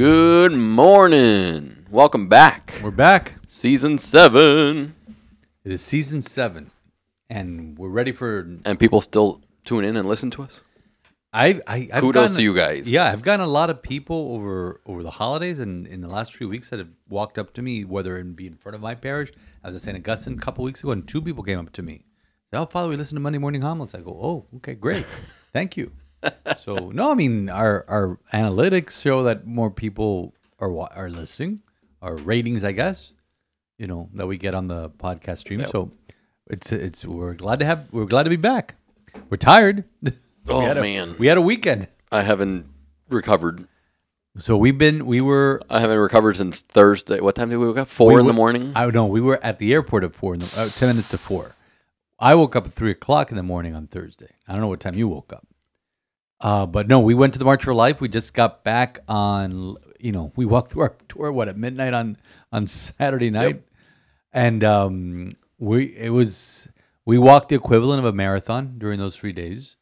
Good morning. Welcome back. We're back. Season 7. It is season seven, and we're ready for. And people still tune in and listen to us. I, I I've Kudos gotten- to you guys. Yeah, I've gotten a lot of people over over the holidays and in the last three weeks that have walked up to me, whether it be in front of my parish. I was at St. Augustine a couple weeks ago, and two people came up to me. Said, "Oh, Father, we listen to Monday Morning Homilies." I go, "Oh, okay, great, thank you." So no, I mean our our analytics show that more people are are listening. Our ratings, I guess, you know, that we get on the podcast stream. So it's it's we're glad to have we're glad to be back. We're tired. Oh, we a, man. we had a weekend. I haven't recovered. So we've been we were I haven't recovered since Thursday. What time did we wake up? 4 we in the morning? I don't know. We were at the airport at four in the uh, ten minutes to four. I woke up at three o'clock in the morning on Thursday. I don't know what time you woke up. Uh, but no, we went to the March for Life. We just got back on. You know, we walked through our tour what at midnight on on Saturday night, and um, we it was we walked the equivalent of a marathon during those three days,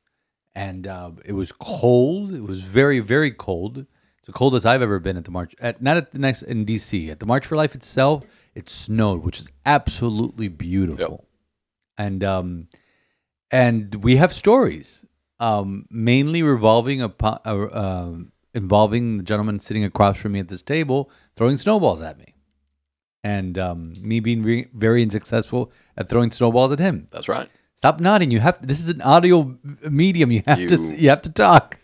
and uh, it was cold. It was very very cold. It's the coldest I've ever been at the March. At not at the next in DC at the March for Life itself. It snowed, which is absolutely beautiful, and um, and we have stories, um, mainly revolving upon uh, um involving the gentleman sitting across from me at this table throwing snowballs at me, and um, me being re- very unsuccessful at throwing snowballs at him. That's right. Stop nodding. You have this is an audio medium. You have to You- you have to talk.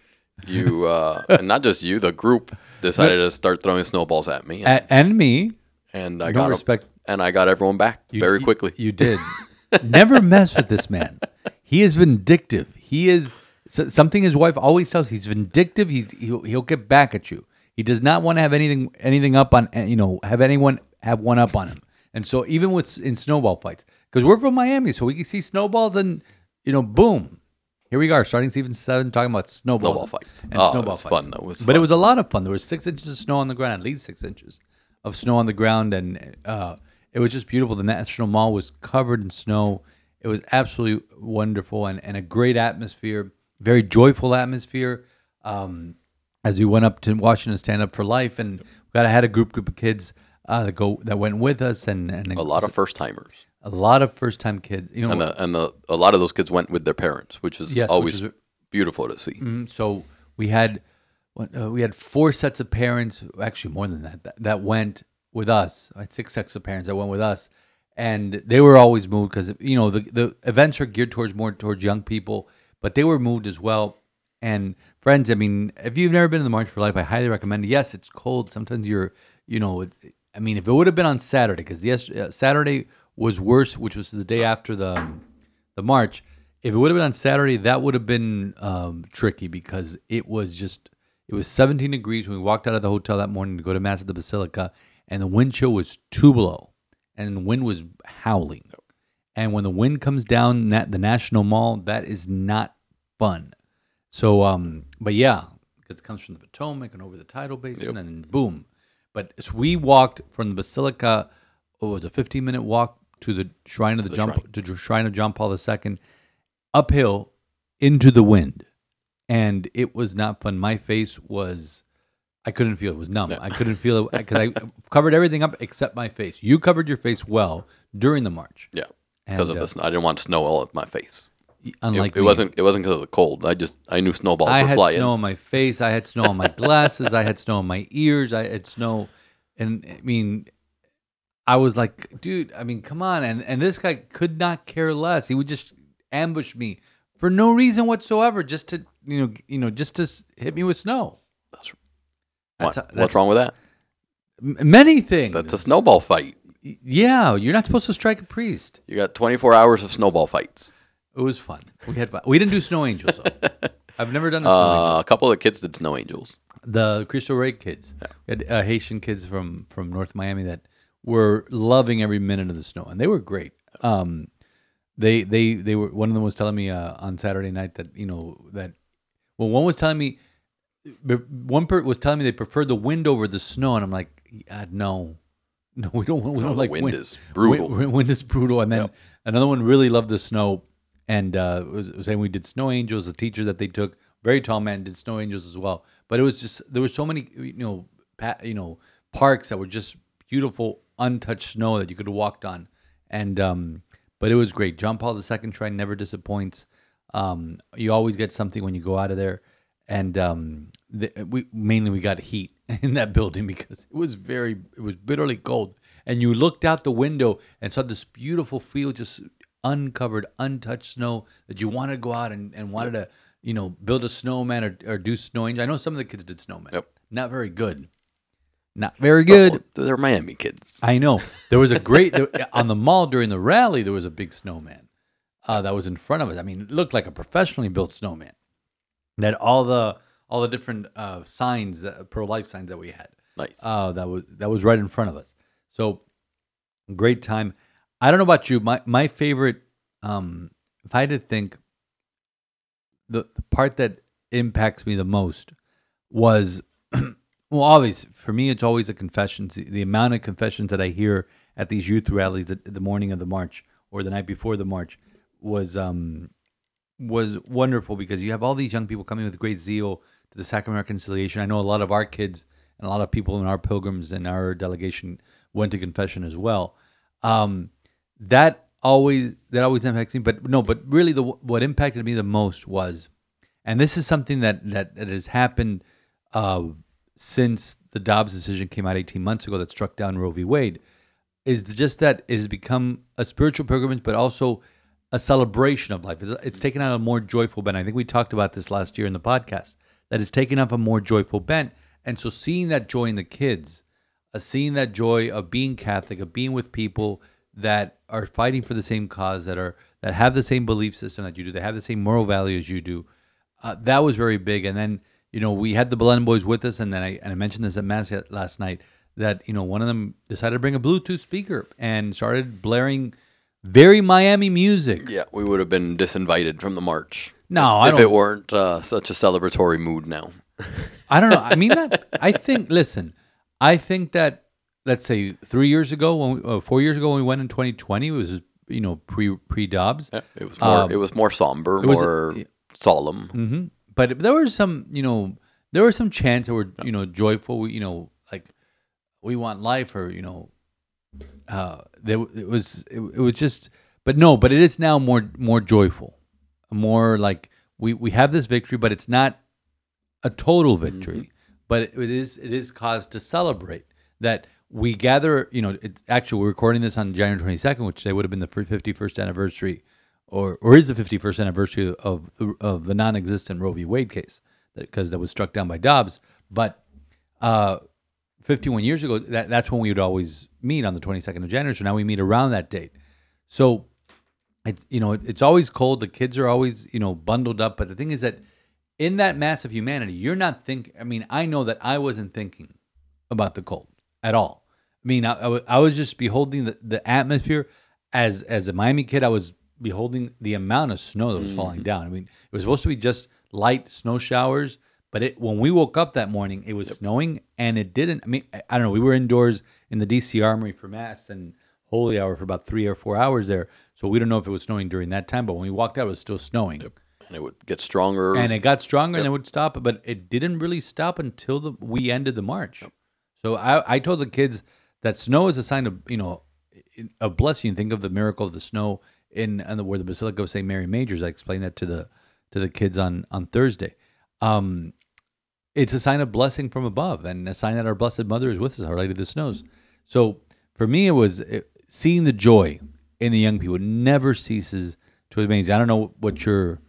You, uh, and not just you, the group decided to start throwing snowballs at me. And, A- and me. and I no got respect. and I got everyone back You- very you- quickly. You did. Never mess with this man. He is vindictive. He is so- something his wife always tells. He's vindictive. He's, he'll he'll get back at you. He does not want to have anything anything up on you know have anyone have one up on him. And so even with in snowball fights, because we're from Miami, so we can see snowballs and you know boom. Here we are, starting season seven, talking about snowballs, Snowball fights. and Oh, it was fights. fun, though. It was but it was a lot of fun. There was six inches of snow on the ground, at least six inches of snow on the ground, and uh, it was just beautiful. The National Mall was covered in snow. It was absolutely wonderful and, and a great atmosphere, very joyful atmosphere. Um, as we went up to Washington Stand Up for Life, and we got had a group group of kids uh, that go that went with us, and, and a lot of first timers. a lot of first time kids. You know, And the and the a lot of those kids went with their parents, which is Yes, which always is- beautiful to see. Mhm. So we had uh, we had four sets of parents, actually more than that, that, that went with us. I had six sets of parents that went with us, and they were always moved because you know the the events are geared towards more towards young people, but they were moved as well. And friends, I mean, if you've never been to the March for Life, I highly recommend it. Yes, it's cold. Sometimes you're, you know, it, I mean, if it would have been on Saturday, because yes, uh, Saturday was worse, which was the day after the um, the march. If it would have been on Saturday, that would have been um, tricky because it was just it was 17 degrees when we walked out of the hotel that morning to go to mass at the basilica, and the wind chill was two below, and the wind was howling. And when the wind comes down at the National Mall, that is not fun. So, um, but yeah, it comes from the Potomac and over the tidal basin, and then boom. But so we walked from the Basilica. It was a 15 minute walk to the shrine of the, the John, shrine. to the shrine of John Paul II, uphill into the wind, and it was not fun. My face was. I couldn't feel it. It was numb. I couldn't feel it because I covered everything up except my face. You covered your face well during the march. Yeah, because And, of uh, the snow. I didn't want snow all up my face. It, Unlike it me. wasn't. It wasn't because of the cold. I just I knew snowballs. I were had flying. snow on my face. I had snow on my glasses. I had snow on my ears. I had snow, and I mean, I was like, dude. I mean, come on. And and this guy could not care less. He would just ambush me for no reason whatsoever, just to you know, you know, just to hit me with snow. That's, That's what, a- what's wrong with that? Many things. That's a snowball fight. yeah, you're not supposed to strike a priest. You got 24 hours of snowball fights. It was fun. We had fun. We didn't do snow angels. Though. I've never done a snow angel. Uh, a couple of kids did snow angels. the Cristo Rey kids, we had uh, Haitian kids from from North Miami that were loving every minute of the snow, and they were great. Um, they they they were one of them was telling me uh, on Saturday night that you know that well one was telling me one per was telling me they preferred the wind over the snow, and I'm like, uh, no, no, we don't. We No, don't the like wind is brutal. Wind, wind is brutal, and then Yep. another one really loved the snow, and uh, was, was saying we did snow angels. The teacher that they took, very tall man, did snow angels as well. But it was just there were so many you know pa- you know parks that were just beautiful, untouched snow that you could have walked on, and um, but it was great. John Paul II shrine never disappoints. Um, you always get something when you go out of there, and um, the, we mainly we got heat in that building because it was very it was bitterly cold, and you looked out the window and saw this beautiful field just uncovered, untouched snow that you wanted to go out and, and wanted to you know build a snowman or, or do snowing. I know some of the kids did snowman. Yep. Not very good. Not very good. Well, they're Miami kids. I know. There was a great there, on the mall during the rally. There was a big snowman uh, that was in front of us. I mean, it looked like a professionally built snowman. That all the all the different uh, signs, that, pro life signs that we had. Nice. Uh, that was that was right in front of us. So great time. I don't know about you. My my favorite, um, if I had to think, the, the part that impacts me the most was well, obvious for me. It's always the confessions. The, the amount of confessions that I hear at these youth rallies at the morning of the march or the night before the march was um was wonderful because you have all these young people coming with great zeal to the Sacrament of Reconciliation. I know a lot of our kids and a lot of people in our pilgrims and our delegation went to confession as well. Um, that always that always impacts me. But no, but really, the what impacted me the most was, and this is something that that, that has happened uh, since the Dobbs decision came out 18 months ago that struck down Roe v. Wade, is just that it has become a spiritual pilgrimage, but also a celebration of life. It's, it's taken on a more joyful bent. I think we talked about this last year in the podcast. That it's taken up a more joyful bent, and so seeing that joy in the kids, uh, seeing that joy of being Catholic, of being with people that are fighting for the same cause, that are that have the same belief system that you do, They have the same moral values you do. Uh, that was very big. And then you know we had the Belen boys with us, and then I and I mentioned this at mass last night that you know one of them decided to bring a Bluetooth speaker and started blaring very Miami music. yeah, we would have been disinvited from the march. No, if, I if it weren't uh, such a celebratory mood now. I don't know. I mean, that, I think. Listen, I think that let's say three years ago, when we, uh, four years ago when we went in 2020, it was you know pre pre Dobbs. Yeah, it was more. Um, it was more somber, was- more solemn. hmm But there were some, you know, there were some chants that were, you know, joyful. We- You know, like we want life, or you know, uh, there it was. It, it was just, but no, but it is now more more joyful, more like we we have this victory, but it's not a total victory, but it, it is it is cause to celebrate that we gather. You know, it, actually, we're recording this on January twenty second, which they would have been the fifty first anniversary, or or is the fifty first anniversary of of the non existent Roe v. Wade case because that was struck down by Dobbs, but. Uh, 51 years ago, that, that's when we would always meet on the 22nd of January. So now we meet around that date. So, it, you know, it, it's always cold. The kids are always, you know, bundled up. But the thing is that in that mass of humanity, you're not thinking. I mean, I know that I wasn't thinking about the cold at all. I mean, I, I, I was just beholding the, the atmosphere as as a Miami kid. I was beholding the amount of snow that was falling mm-hmm. down. I mean, it was supposed to be just light snow showers, but it when we woke up that morning, it was snowing, and it didn't. I mean, I, I don't know. We were indoors in the DC Armory for mass and holy hour for about three or four hours there, so we don't know if it was snowing during that time. But when we walked out, it was still snowing And it would get stronger. and it got stronger and it would stop but it didn't really stop until the we ended the march so I, I told the kids that snow is a sign of you know a blessing. Think of the miracle of the snow in and where the basilica of st mary majors. I explained that to the to the kids on on thursday. Um it's a sign of blessing from above and a sign that our blessed mother is with us our lady of the snows. So for me it was it, seeing the joy in the young people. Never ceases to amaze i don't know what your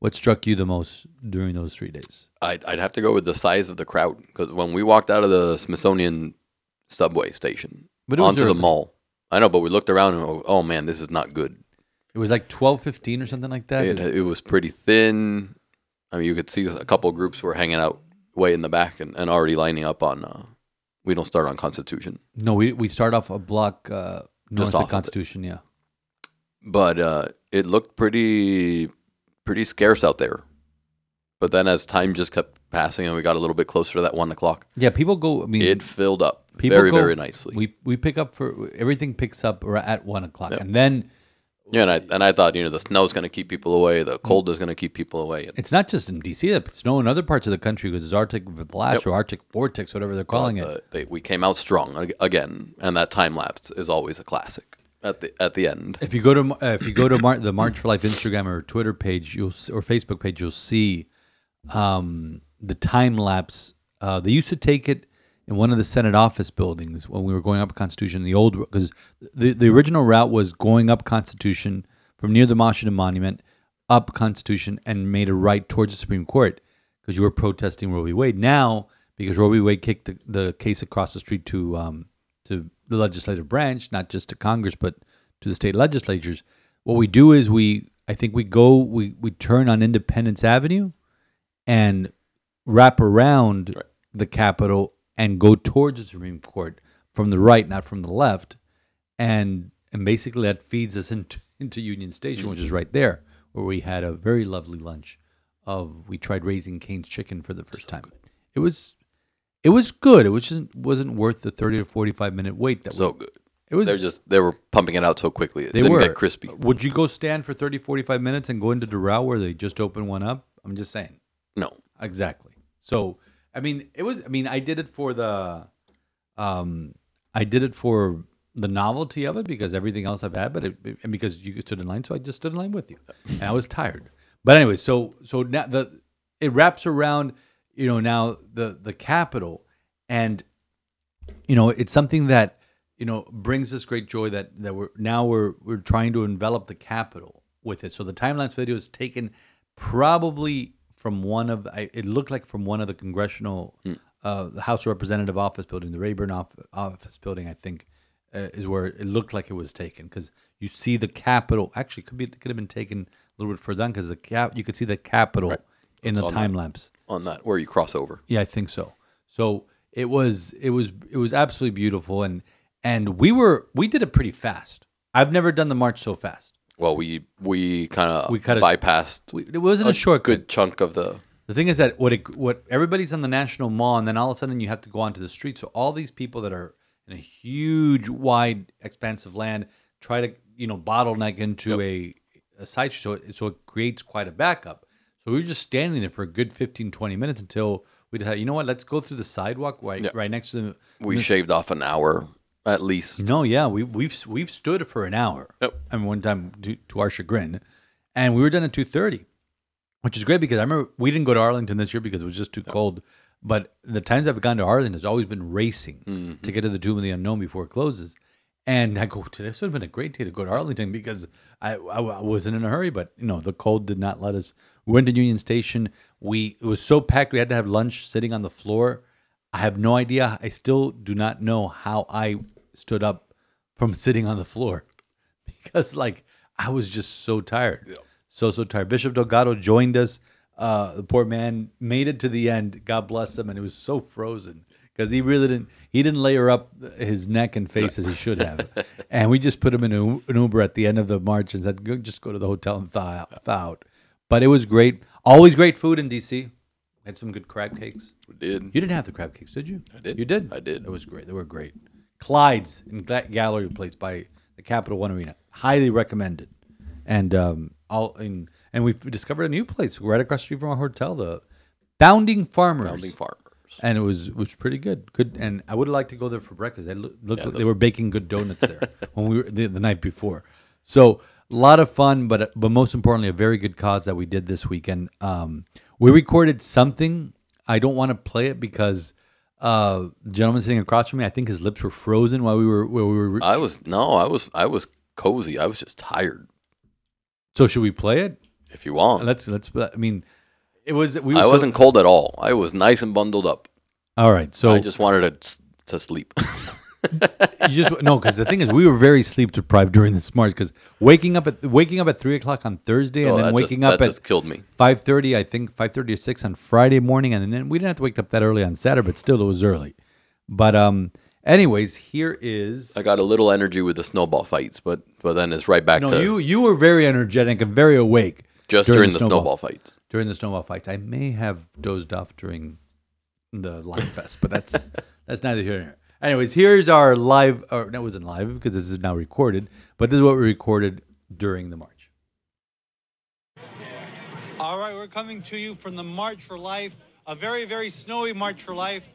what struck you the most during those three days? I'd, I'd have to go with the size of the crowd because when we walked out of the Smithsonian subway station But it was onto the mall, I know, but we looked around and oh, oh man, this is not good. It was like twelve fifteen or something like that. It, it was pretty thin. I mean, you could see a couple groups were hanging out way in the back and, and already lining up on. Uh, we don't start on Constitution, No, we we start off a block uh, north off of of. Constitution. Yeah. but uh, it looked pretty pretty scarce out there. But then as time just kept passing and we got a little bit closer to that one o'clock, Yeah, people go. I mean, it filled up very go- very nicely. We we pick up for everything picks up at one o'clock, and then yeah, and I and I thought you know the snow's going to keep people away, Mm. the cold is going to keep people away. It's not just in DC. It's snow in other parts of the country because it's Arctic blast Yep. or Arctic vortex, whatever they're calling it. they, we came out strong again, and that time lapse is always a classic at the at the end. If you go to uh, if you go to Mar- the March for Life Instagram or Twitter page, you'll or Facebook page, you'll see um, the time lapse. Uh, they used to take it in one of the Senate office buildings when we were going up Constitution. The old because the the original route was going up Constitution from near the Washington Monument up Constitution and made a right towards the Supreme Court because you were protesting Roe v. Wade. Now because Roe v. Wade kicked the, the case across the street to um, to the legislative branch, not just to Congress, but to the state legislatures. What we do is we, I think we go, we, we turn on Independence Avenue and wrap around Right. the Capitol and go towards the Supreme Court from the right, not from the left. And and basically that feeds us into, into Union Station, which mm-hmm. is right there, where we had a very lovely lunch of we tried raising Cane's chicken for the first time. It was it was good. It was just wasn't worth the thirty to forty five minute wait that So we, good. it was They're just they were pumping it out so quickly. It they didn't were get crispy. Would you go stand for 30, 45 minutes and go into Doral where they just opened one up? I'm just saying. No. Exactly. So I mean, it was. I mean, I did it for the, um, I did it for the novelty of it because everything else I've had, but it, and because you stood in line, so I just stood in line with you, and I was tired. But anyway, so so now the it wraps around, you know, now the the Capitol, and you know, it's something that you know brings us great joy that that we're now we're we're trying to envelop the Capitol with it. So the time lapse video is taken probably from one of I, it looked like from one of the congressional uh, the House of Representative office building, the Rayburn off, office building, I think uh, is where it looked like it was taken because you see the Capitol. Actually, could be could have been taken a little bit further down because the cap you could see the Capitol in the time lapse. On that where you cross over. Yeah, I think so. So it was it was it was absolutely beautiful and and we were we did it pretty fast. I've never done the march so fast. Well, we we kind of We bypassed We, it wasn't a, short good chunk of the. The thing is that what it, what everybody's on the national mall, and then all of a sudden you have to go onto the street. So all these people that are in a huge, wide, expansive land try to you know bottleneck into a a side street, so it, so it creates quite a backup. So we were just standing there for a good 15, 20 minutes until we decided, you know what, let's go through the sidewalk right Yeah. right next to the. We shaved off an hour at least. No, yeah, we we've we've stood for an hour. Yep. I mean, one time to, to our chagrin, and we were done at two thirty, which is great because I remember we didn't go to Arlington this year because it was just too cold. But the times I've gone to Arlington has always been racing Mm-hmm. to get to the Tomb of the Unknown before it closes. And I go, today would have been a great day to go to Arlington because I, I, I wasn't in a hurry, but you know the cold did not let us. We went to Union Station. We it was so packed we had to have lunch sitting on the floor. I have no idea. I still do not know how I stood up from sitting on the floor because like I was just so tired, so so tired. Bishop Delgado joined us. Uh, the poor man made it to the end. God bless him, and it was so frozen because he really didn't. He didn't layer up his neck and face as he should have, and we just put him in a, an Uber at the end of the march and said, go, "Just go to the hotel and thaw. Thaw out. But it was great. Always great food in DC. Had some good crab cakes. We did. You didn't have the crab cakes, did you? I did. You did. I did. It was great. They were great. Clyde's in Gla- Gallery Place by the Capital One Arena. Highly recommended. And um, all and and we've discovered a new place right across the street from our hotel, the Founding Farmers. Founding farmers. And it was was pretty good. Good. And I would like to go there for breakfast. They look, looked Yeah, like the- they were baking good donuts there when we were the, the night before. So a lot of fun, but but most importantly, a very good cause that we did this weekend. Um, we recorded something. I don't want to play it because uh, the gentleman sitting across from me, I think his lips were frozen while we were while we were. I was no, I was I was cozy. I was just tired. so should we play it? If you want, Let's let's. I mean, it was. We I so- wasn't cold at all. I was nice and bundled up. all right. So I just wanted to to sleep. you just no, because the thing is, we were very sleep deprived during this march. Because waking up at waking up at three o'clock on Thursday, Oh, and then that waking just, up that at just killed me. five thirty, I think five thirty or six on Friday morning, and then we didn't have to wake up that early on Saturday, but still it was early. But um, anyways, here is I got a little energy with the snowball fights, but but then it's right back no, to you you were very energetic and very awake just during, the snowball. fights. during the snowball fights. I may have dozed off during the Life Fest, but that's that's neither here nor there. Anyways, here's our live, or that wasn't live because this is now recorded, but this is what we recorded during the march. All right, we're coming to you from the March for Life, a very, very snowy March for Life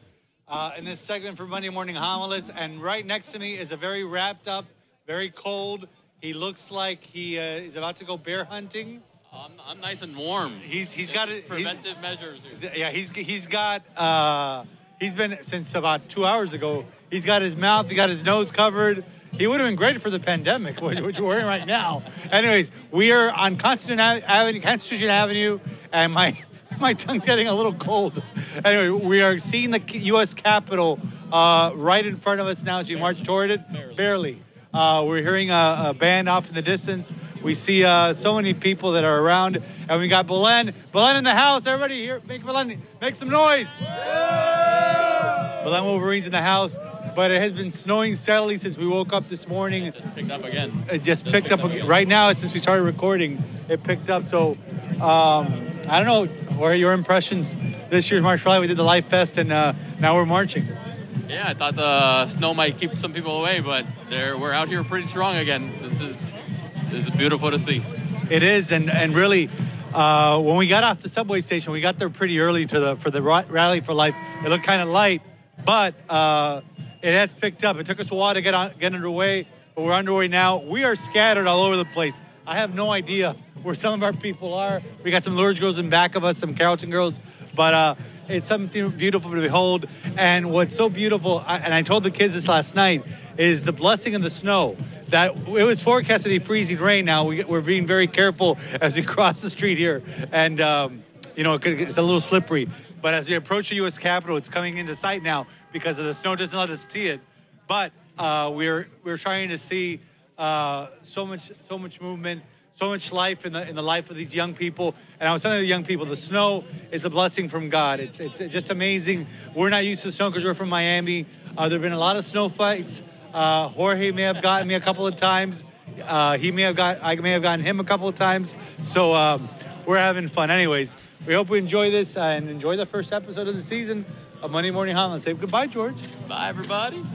uh, in this segment for Monday Morning Homilies. And right next to me is a very wrapped up, very cold. He looks like he uh, is about to go bear hunting. I'm, I'm nice and warm. He's he's got it. he's- Preventive measures. here. Yeah, he's he's got uh, he's been since about two hours ago. He's got his mouth, he got his nose covered. He would have been great for the pandemic, which, which we're in right now. Anyways, we are on Constitution Avenue, Constitution Avenue, and my my tongue's getting a little cold. Anyway, we are seeing the U.S. Capitol uh, right in front of us now as we march toward it. Barely. Uh, we're hearing a, a band off in the distance. We see uh, so many people that are around, and we got Belen. Belen in the house. Everybody here, make Belen, make some noise. Belen Wolverines in the house. But it has been snowing steadily since we woke up this morning. It just picked up again. It just picked up again. right now. Since we started recording, it picked up. So um, I don't know. What are your impressions this year's March Life? We did the Life Fest, and uh, now we're marching. Yeah, I thought the snow might keep some people away, but they're, we're out here pretty strong again. This is this is beautiful to see. It is, and and really, uh, when we got off the subway station, we got there pretty early to the for the rally for life. It looked kind of light, but uh, it has picked up. It took us a while to get on get underway, but we're underway now. We are scattered all over the place. I have no idea where some of our people are. We got some Lourdes girls in back of us, some Carrollton girls, but uh, it's something beautiful to behold. And what's so beautiful, and I told the kids this last night, is the blessing of the snow. That it was forecast to be freezing rain. Now we, we're being very careful as we cross the street here, and um, you know it's a little slippery. But as we approach the U.S. Capitol, it's coming into sight now because of the snow doesn't let us see it. But uh, we're we're trying to see uh, so much so much movement, so much life in the in the life of these young people. And I was telling the young people, the snow is a blessing from God. It's it's just amazing. We're not used to snow because we're from Miami. Uh, there have been a lot of snow fights. Uh, Jorge may have gotten me a couple of times. Uh, he may have got I may have gotten him a couple of times. So um, we're having fun. Anyways, we hope we enjoy this and enjoy the first episode of the season of Monday Morning Holland. Say goodbye, George. Bye, everybody.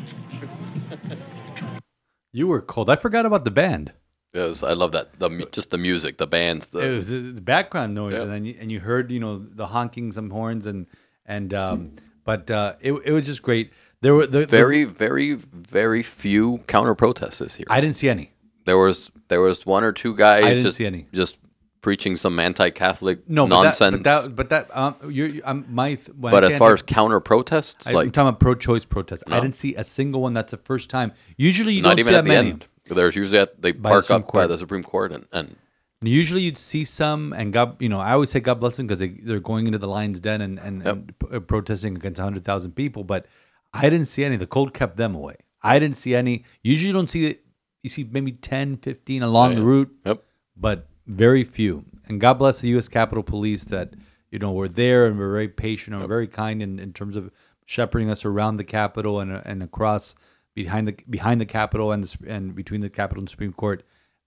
You were cold. I forgot about the band. It was, I love that the just the music, the bands, the it was the, the background noise, Yeah. and then you, and you heard you know the honking, some horns, and and um, but uh, it it was just great. There were the, the- very very very few counter protests this year. I didn't see any. there was there was one or two guys I didn't just see any. just preaching some anti-Catholic No but nonsense. That, but that, but that um, you I'm my. When But as far as counter protests, like, I, am talking about pro-choice protests. I didn't see a single one. That's the first time. Usually, you not don't even see at that the many. end. There's usually at they By the park Supreme up by Court. the Supreme Court and, and Usually, you'd see some, and God, you know, I always say God bless them because they, they're going into the lion's den and and, and p- uh, protesting against hundred thousand people. But I didn't see any. The cold kept them away. I didn't see any. Usually, you don't see it. You see maybe 10, 15 along the yeah. route, yep. but very few. And God bless the U.S. Capitol Police that you know were there and were very patient and were very kind in, in terms of shepherding us around the Capitol and and across behind the behind the Capitol and the, and between the Capitol and Supreme Court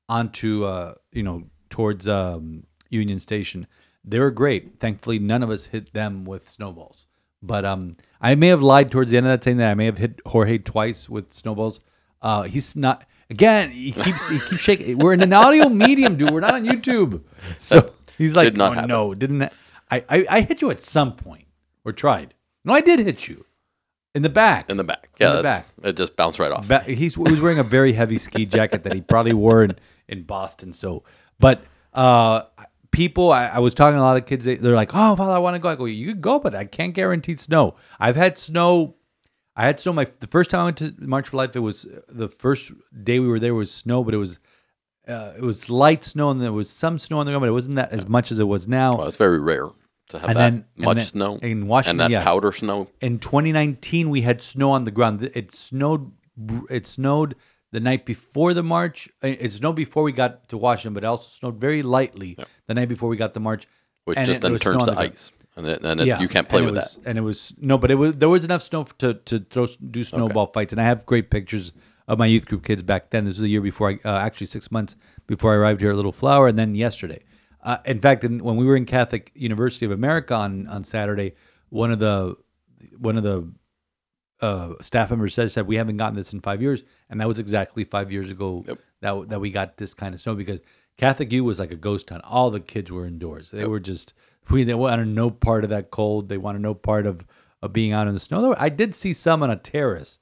onto uh, you know towards um, Union Station. They were great. Thankfully, none of us hit them with snowballs. But um, I may have lied towards the end of that saying that I may have hit Jorge twice with snowballs. Uh, he's not. Again, he keeps he keeps shaking. We're in an audio medium, dude. We're not on YouTube. So he's like, Did not oh, happen. no, didn't I, I? I hit you at some point or tried. No, I did hit you in the back. In the back. Yeah, in the that's- it just bounced right off. Ba- he's he was wearing a very heavy ski jacket that he probably wore in, in Boston. So, but uh, people, I, I was talking to a lot of kids. They, they're like, "Oh, father, I want to go." I go, "You could go, but I can't guarantee snow." I've had snow. I had snow. My the first time I went to March for Life, it was the first day we were there was snow, but it was uh, it was light snow and there was some snow on the ground, but it wasn't that as much as it was now. Well, it's very rare to have And that then- and much then snow in Washington, and that yes. powder snow. in 2019 we had snow on the ground. It snowed it snowed the night before the march. Uh, It snowed before we got to Washington, but it also snowed very lightly the night before we got the march. which and just it- then turns to the ice, and, then, and it, you can't play and with was, that. And it was no, but it was there was enough snow to to throw do snowball fights, and I have great pictures of my youth group kids back then. This was a year before I uh, actually six months before I arrived here at Little Flower, and then yesterday. Uh, in fact, in, when we were in Catholic University of America on on Saturday, one of the one of the uh, staff members said said we haven't gotten this in five years, and that was exactly five years ago Yep. that that we got this kind of snow because Catholic U was like a ghost town. All the kids were indoors. They were just we they wanted no part of that cold. They wanted no part of of being out in the snow. Though I did see some on a terrace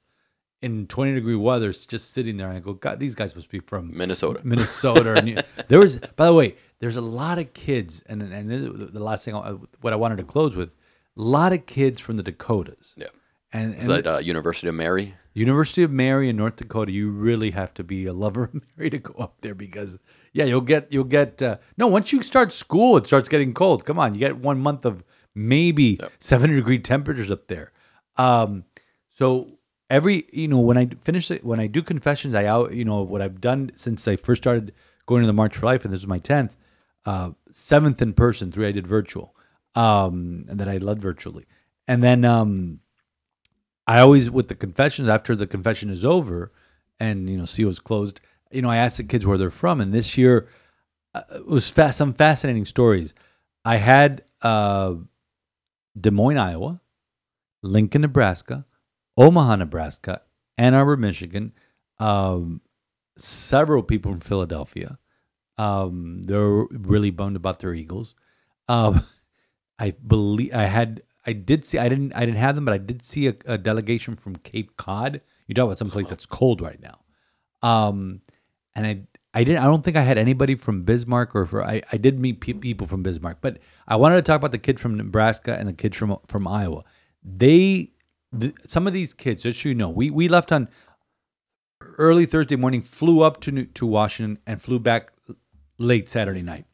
in 20 degree weather just sitting there and I go, God, these guys must be from Minnesota. Minnesota. and there was, by the way, there's a lot of kids, and and the last thing, I, what I wanted to close with, a lot of kids from the Dakotas. Yeah. And, Is and that uh, University of Mary? University of Mary in North Dakota, you really have to be a lover of Mary to go up there because yeah, you'll get you'll get uh, no once you start school, it starts getting cold. Come on, you get one month of maybe seventy degree temperatures up there. Um, so every you know when I finish it when I do confessions, I out you know what I've done since I first started going to the March for Life, and this was my tenth, uh, seventh in person, three I did virtual, um, and that I led virtually, and then um. I always with the confessions after the confession is over, and you know CO's closed. You know, I asked the kids where they're from, and this year uh, it was fa- some fascinating stories. I had uh, Des Moines, Iowa, Lincoln, Nebraska, Omaha, Nebraska, Ann Arbor, Michigan, um, several people from Philadelphia. Um, they're really bummed about their Eagles. Um, I believe I had I did see I didn't I didn't have them, but I did see a, a delegation from Cape Cod. You talk about some place that's cold right now. Um, and I I didn't I don't think I had anybody from Bismarck or for I, I did meet pe- people from Bismarck, but I wanted to talk about the kids from Nebraska and the kids from from Iowa. They th- some of these kids, just so you know, we we left on early Thursday morning, flew up to to Washington and flew back late Saturday night.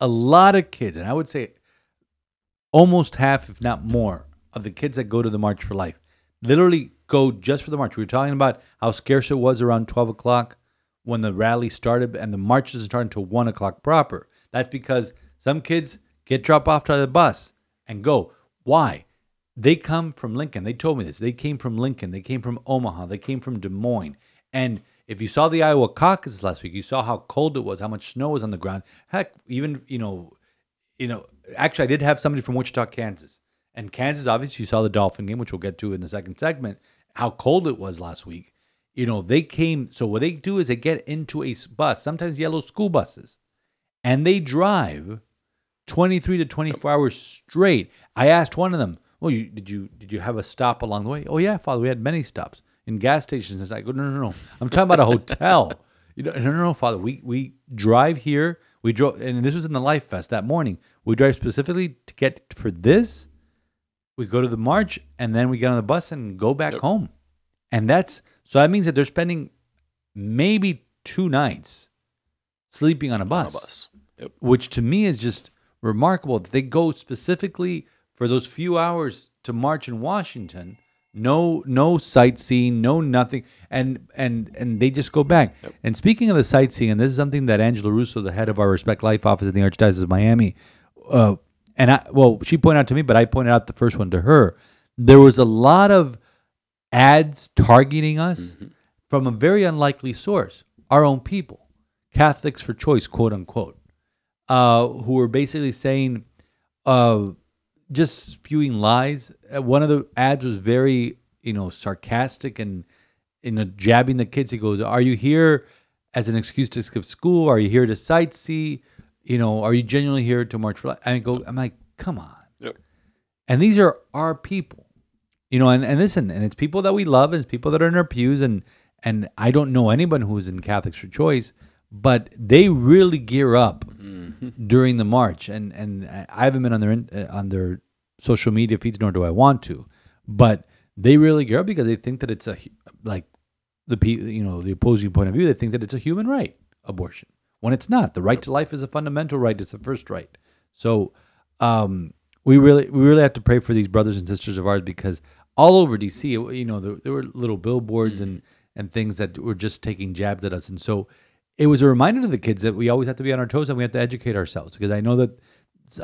A lot of kids, and I would say almost half, if not more, of the kids that go to the March for Life literally go just for the march. We were talking about how scarce it was around 12 o'clock when the rally started, and the march doesn't start until 1 o'clock proper. That's because some kids get dropped off to the bus and go. Why? They come from Lincoln. They told me this. They came from Lincoln. They came from Omaha. They came from Des Moines. And if you saw the Iowa caucus last week, you saw how cold it was, how much snow was on the ground. Heck, even, you know, you know, actually, I did have somebody from Wichita, Kansas. And Kansas, obviously, you saw the Dolphin game, which we'll get to in the second segment, how cold it was last week. You know, they came. So, what they do is they get into a bus, sometimes yellow school buses, and they drive 23 to 24 hours straight. I asked one of them, well, you, did you did you have a stop along the way? Oh, yeah, Father, we had many stops in gas stations. I go, no, no, no. I'm talking about a hotel. You know, no, no, no, Father. We we drive here. We drove, and this was in the Life Fest that morning. We drive specifically to get for this. We go to the march, and then we get on the bus and go back Yep. home. And that's so that means that they're spending maybe two nights sleeping on a On bus, a bus. Yep. which to me is just remarkable that they go specifically for those few hours to march in Washington. No, no sightseeing, no nothing, and and and they just go back. And speaking of the sightseeing, and this is something that Angela Russo, the head of our Respect Life office in the Archdiocese of Miami, uh, and I well, she pointed out to me, but I pointed out the first one to her. There was a lot of ads targeting us from a very unlikely source, our own people, Catholics for choice, quote unquote, uh, who were basically saying, uh, just spewing lies. Uh, One of the ads was very, you know, sarcastic and, you know, jabbing the kids. He goes, "Are you here as an excuse to skip school? Are you here to sightsee? You know, are you genuinely here to march for?" Life? I go, I'm like, come on. Yep. And these are our people, you know. And, and listen, and it's people that we love, and it's people that are in our pews, and and I don't know anyone who's in Catholics for Choice, but they really gear up during the march, and and I haven't been on their in- uh, on their social media feeds, nor do I want to, but they really gear up because they think that it's a like the you know the opposing point of view. They think that it's a human right, abortion, when it's not. The right to life is a fundamental right. It's the first right. So um, we really we really have to pray for these brothers and sisters of ours because all over DC. You know, there, there were little billboards and and things that were just taking jabs at us, and so it was a reminder to the kids that we always have to be on our toes and we have to educate ourselves. Because I know that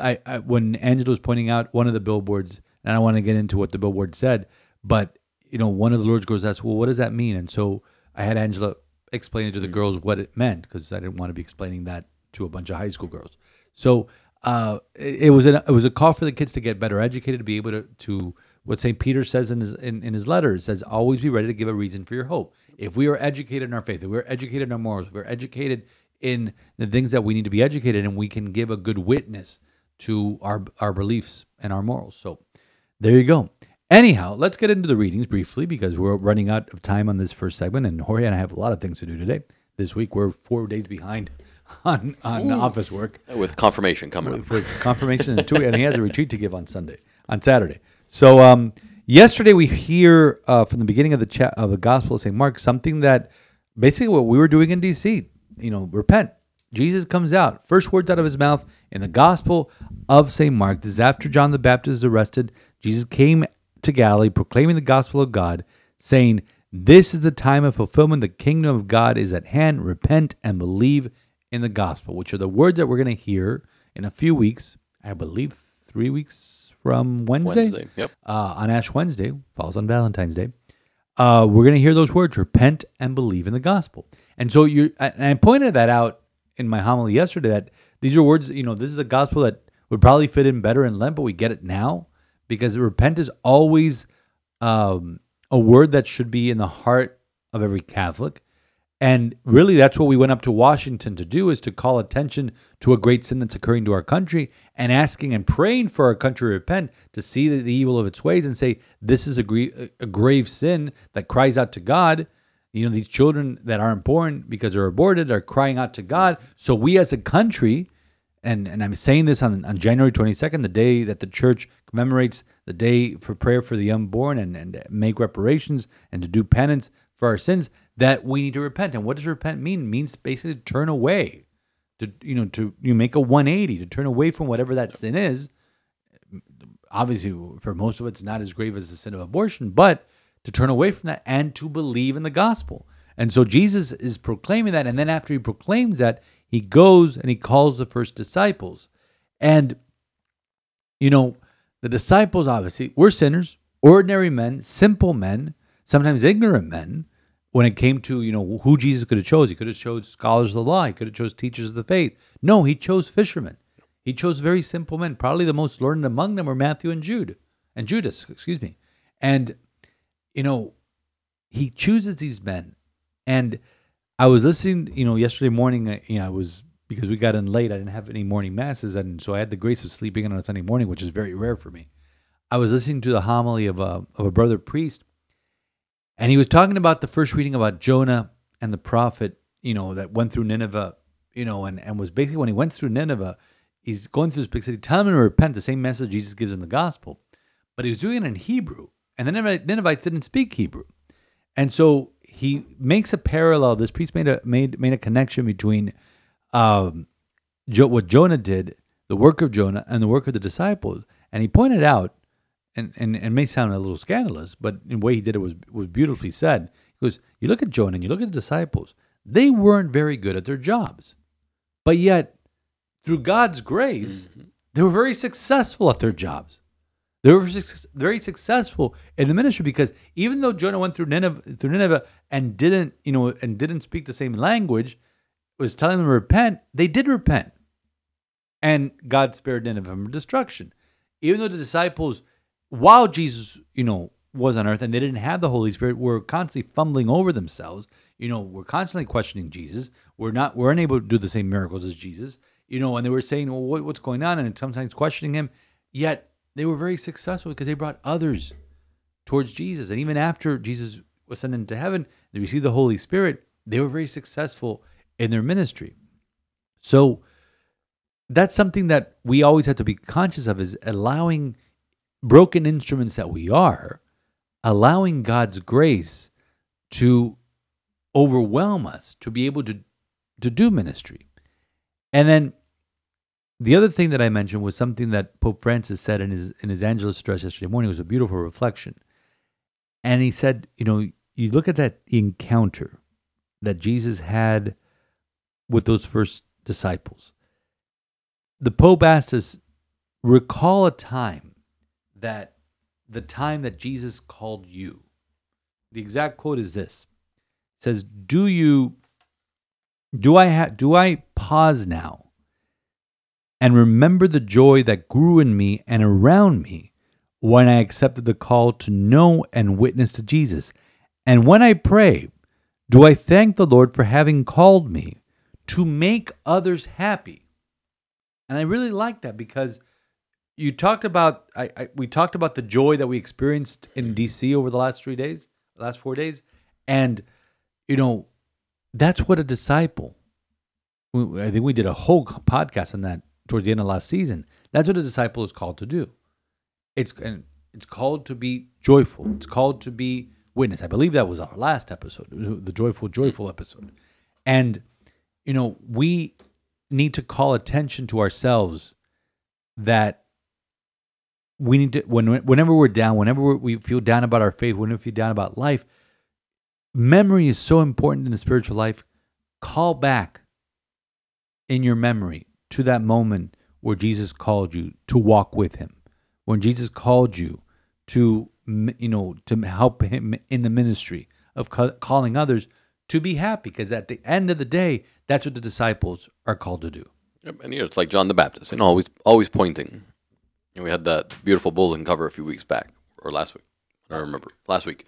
I, I when Angela was pointing out one of the billboards, and I want to get into what the billboard said, but you know, one of the Lourdes girls asked, "Well, what does that mean?" And so I had Angela explain it to the girls what it meant because I didn't want to be explaining that to a bunch of high school girls. So uh, it, it was an, it was a call for the kids to get better educated, to be able to, to what St. Peter says in his in, in his letter. It says, "Always be ready to give a reason for your hope." If we are educated in our faith, if we're educated in our morals, if we're educated in the things that we need to be educated in, we can give a good witness to our our beliefs and our morals. So there you go. Anyhow, let's get into the readings briefly because we're running out of time on this first segment, and Jorge and I have a lot of things to do today. This week we're four days behind on on office work with confirmation coming up. with confirmation and two, and he has a retreat to give on Sunday, on Saturday. So um, yesterday we hear uh, from the beginning of the chat of the Gospel of Saint Mark something that basically what we were doing in D.C. You know, repent. Jesus comes out. First words out of his mouth in the Gospel of Saint Mark. This is after John the Baptist is arrested. Jesus came to Galilee, proclaiming the gospel of God, saying, "This is the time of fulfillment. The kingdom of God is at hand. Repent and believe in the gospel." Which are the words that we're going to hear in a few weeks. I believe three weeks from Wednesday. Wednesday. Yep. Uh, on Ash Wednesday, falls on Valentine's Day. Uh, we're going to hear those words: repent and believe in the gospel. And so you, and I pointed that out in my homily yesterday. That these are words. You know, this is a gospel that would probably fit in better in Lent, but we get it now because repent is always um, a word that should be in the heart of every Catholic. And really, that's what we went up to Washington to do is to call attention to a great sin that's occurring to our country and asking and praying for our country to repent, to see the, the evil of its ways and say, this is a, gre- a grave sin that cries out to God. You know, these children that aren't born because they're aborted are crying out to God. So we as a country, and, and I'm saying this on, on January 22nd, the day that the church commemorates the day for prayer for the unborn and, and make reparations and to do penance for our sins, that we need to repent. And what does repent mean? It means basically to turn away, to you know, to you make a 180, to turn away from whatever that sin is. Obviously, for most of it, it's not as grave as the sin of abortion, but to turn away from that and to believe in the gospel. And so Jesus is proclaiming that. And then after he proclaims that, he goes and he calls the first disciples. And, you know, the disciples obviously were sinners, ordinary men, simple men, sometimes ignorant men. When it came to you know who Jesus could have chose, he could have chose scholars of the law, he could have chose teachers of the faith. No, he chose fishermen. He chose very simple men. Probably the most learned among them were Matthew and Jude and Judas, excuse me. And you know, he chooses these men. And I was listening, you know, yesterday morning, uh, you know, I was because we got in late, I didn't have any morning masses, and so I had the grace of sleeping in on a Sunday morning, which is very rare for me. I was listening to the homily of a of a brother priest, and he was talking about the first reading about Jonah and the prophet, you know, that went through Nineveh, you know, and, and was basically when he went through Nineveh, he's going through this big city, telling them to repent, the same message Jesus gives in the gospel, but he was doing it in Hebrew, and the Ninevites didn't speak Hebrew, and so he makes a parallel. This priest made a made made a connection between um, jo- what Jonah did, the work of Jonah, and the work of the disciples, and he pointed out and, and, and it may sound a little scandalous, but the way he did it was was beautifully said. He goes, you look at Jonah and you look at the disciples, they weren't very good at their jobs. But yet, through God's grace, they were very successful at their jobs. They were very successful in the ministry because even though Jonah went through Nineveh, through Nineveh and didn't, you know, and didn't speak the same language, was telling them to repent, they did repent. And God spared Nineveh from destruction. Even though the disciples while Jesus, you know, was on earth and they didn't have the Holy Spirit, were constantly fumbling over themselves. You know, we're constantly questioning Jesus. We're not, we're unable to do the same miracles as Jesus. You know, and they were saying, well, what, what's going on? And sometimes questioning him. Yet they were very successful because they brought others towards Jesus. And even after Jesus was sent into heaven, they received the Holy Spirit. They were very successful in their ministry. So that's something that we always have to be conscious of is allowing broken instruments that we are, allowing God's grace to overwhelm us to be able to to do ministry. And then the other thing that I mentioned was something that Pope Francis said in his in his Angelus address yesterday morning It was a beautiful reflection. And he said, you know, you look at that encounter that Jesus had with those first disciples. The Pope asked us, recall a time that the time that Jesus called you. The exact quote is this. It says, Do you do I have do I pause now and remember the joy that grew in me and around me when I accepted the call to know and witness to Jesus? And when I pray, do I thank the Lord for having called me to make others happy? And I really like that because you talked about I, I we talked about the joy that we experienced in DC over the last three days, last four days, and you know that's what a disciple. I think we did a whole podcast on that towards the end of last season. That's what a disciple is called to do. It's and it's called to be joyful. It's called to be witness. I believe that was our last episode, the joyful, joyful episode. And you know, we need to call attention to ourselves that we need to when whenever we're down, whenever we're, feel down about our faith, whenever we feel down about life, memory is so important in the spiritual life. Call back in your memory to that moment where Jesus called you to walk with him. When Jesus called you to you know to help him in the ministry of calling others to be happy because at the end of the day that's what the disciples are called to do. Yep, and you know, it's like John the Baptist, you know, always always pointing. And we had that beautiful bulletin cover a few weeks back, or last week. I remember last week.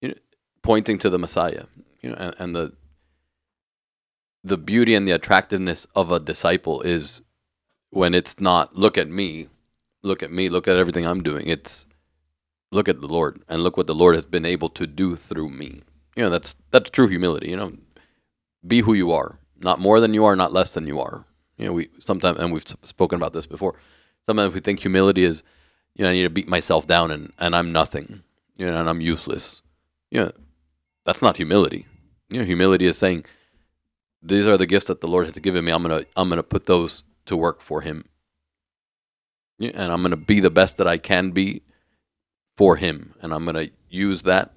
You know, pointing to the Messiah, you know, and, and the the beauty and the attractiveness of a disciple is when it's not look at me, look at me, look at everything I'm doing. It's look at the Lord and look what the Lord has been able to do through me. You know, that's that's true humility. You know, be who you are, not more than you are, not less than you are. You know, we sometimes, and we've spoken about this before. Sometimes we think humility is, you know, I need to beat myself down and, and I'm nothing, you know, and I'm useless. You know, that's not humility. You know, humility is saying, these are the gifts that the Lord has given me. I'm gonna I'm gonna put those to work for Him, Yeah, and I'm gonna be the best that I can be for Him, and I'm gonna use that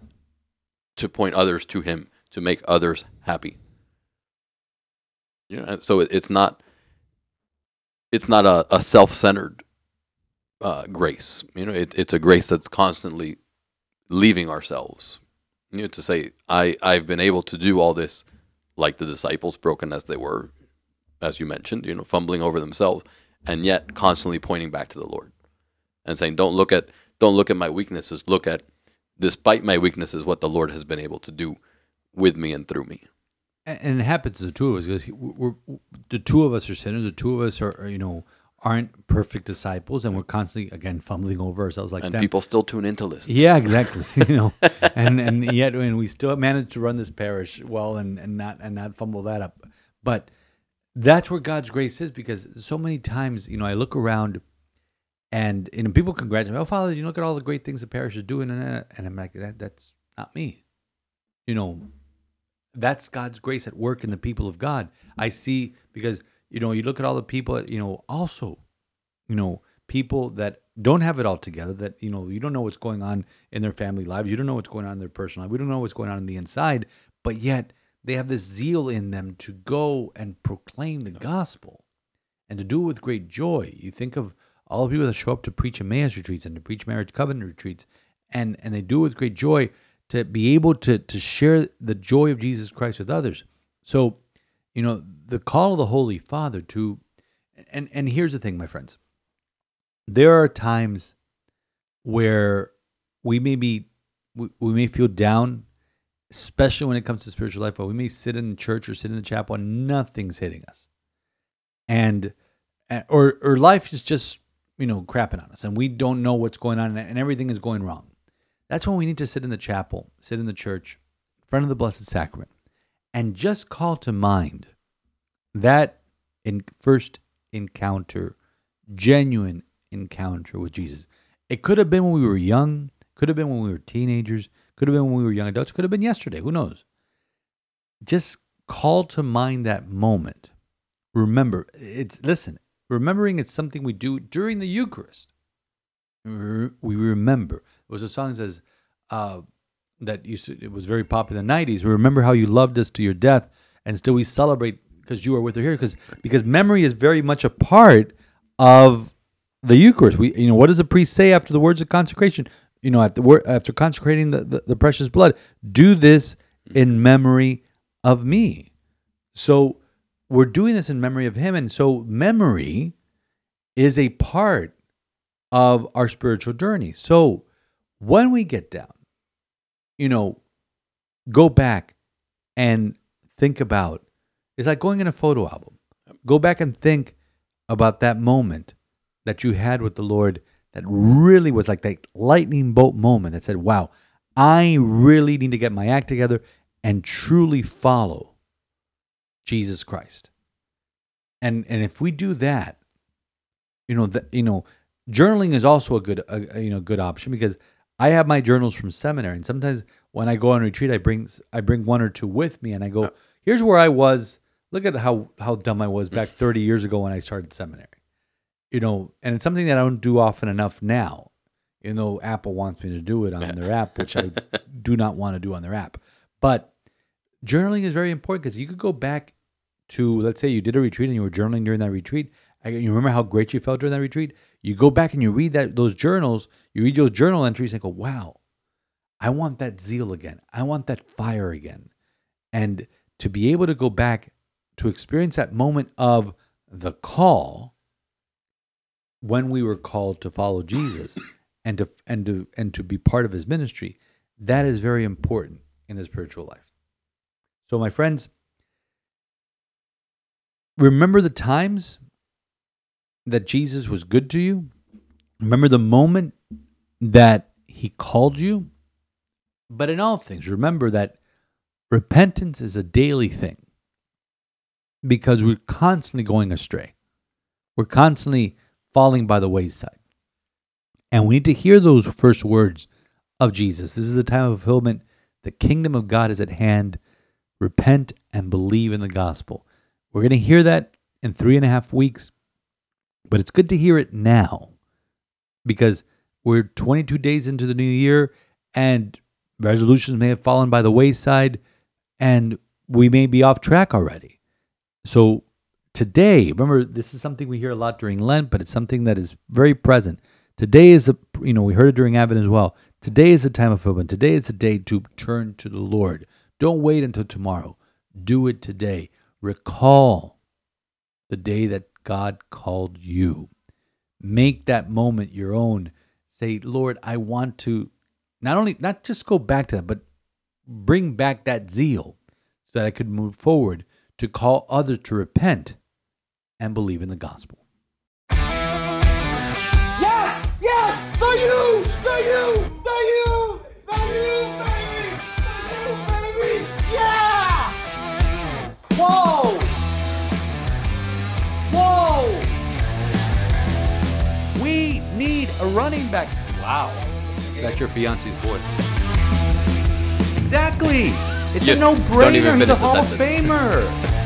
to point others to Him to make others happy. Know, so it, it's not it's not a, a self-centered uh, grace. You know, it, it's a grace that's constantly leaving ourselves. You know, to say I I've been able to do all this, like the disciples, broken as they were, as you mentioned. You know, fumbling over themselves, and yet constantly pointing back to the Lord, and saying, "Don't look at don't look at my weaknesses. Look at, despite my weaknesses, what the Lord has been able to do with me and through me." And it happens to the two of us because we're, we're the two of us are sinners. The two of us are, are, you know aren't perfect disciples, and we're constantly again fumbling over ourselves like And them. people still tune in to listen. Yeah, exactly. you know, and and yet and we still managed to run this parish well and and not and not fumble that up. But that's where God's grace is because so many times you know I look around. And you know, people congratulate me. Oh, Father, you look at all the great things the parish is doing, and and I'm like, that that's not me. You know, that's God's grace at work in the people of God. I see because you know you look at all the people you know also you know people that don't have it all together that you know you don't know what's going on in their family lives you don't know what's going on in their personal life we don't know what's going on in the inside but yet they have this zeal in them to go and proclaim the gospel and to do it with great joy you think of all the people that show up to preach Emmaus retreats and to preach marriage covenant retreats and and they do it with great joy to be able to to share the joy of Jesus Christ with others. So you know the call of the holy father to and and here's the thing my friends. There are times where we may be we, we may feel down especially when it comes to spiritual life but we may sit in church or sit in the chapel and nothing's hitting us. And and- or or life is just you know crapping on us and we don't know what's going on and everything is going wrong that's when we need to sit in the chapel sit in the church in front of the blessed sacrament and just call to mind that in first encounter, genuine encounter with Jesus. It could have been when we were young, could have been when we were teenagers, could have been when we were young adults, could have been yesterday, who knows? Just call to mind that moment. Remember, it's listen, remembering it's something we do during the Eucharist. We remember. It was a song that says, uh, that used to, it was very popular in the '90s. We Remember how you loved us to your death, and still we celebrate because you are with us here. Because because memory is very much a part of the Eucharist. We you know what does the priest say after the words of consecration? You know at the after consecrating the, the, the precious blood, do this in memory of me. So we're doing this in memory of him, and so memory is a part of our spiritual journey. So when we get down, you know, go back and think about it's like going in a photo album. Go back and think about that moment that you had with the Lord that really was like that lightning bolt moment that said, wow, I really need to get my act together and truly follow Jesus Christ. And and if we do that, you know, that you know, journaling is also a good a, you know good option because I have my journals from seminary, and sometimes when I go on retreat, I bring I bring one or two with me, and I go, here's where I was. Look at how how dumb I was mm. back 30 years ago when I started seminary. You know, and it's something that I don't do often enough now. Even though Apple wants me to do it on their app, which I do not want to do on their app. But journaling is very important because you could go back to let's say you did a retreat and you were journaling during that retreat. I- You remember how great you felt during that retreat? You go back and you read that those journals, you read those journal entries and go, "Wow, I want that zeal again. I want that fire again." And to be able to go back to experience that moment of the call when we were called to follow Jesus and to and to and to be part of his ministry, that is very important in the spiritual life. So my friends, remember the times that Jesus was good to you? Remember the moment that he called you? But in all things, remember that repentance is a daily thing because we're constantly going astray. We're constantly falling by the wayside. And we need to hear those first words of Jesus. This is the time of fulfillment. The kingdom of God is at hand. Repent and believe in the gospel. We're going to hear that in three and a half weeks, but it's good to hear it now because we're 22 days into the new year and resolutions may have fallen by the wayside and we may be off track already. So today, remember this is something we hear a lot during Lent, but it's something that is very present. Today is a you know, we heard it during Advent as well. Today is the time of fulfillment. Today is the day to turn to the Lord. Don't wait until tomorrow. Do it today. Recall the day that God called you. Make that moment your own. Say, Lord, I want to not only not just go back to that, but bring back that zeal so that I could move forward to call others to repent and believe in the gospel. Yes! Yes! The you! The you! The you! Running back. Wow. That's your fiance's boy. Exactly. It's You a no-brainer. He's a finish the Hall of. Famer.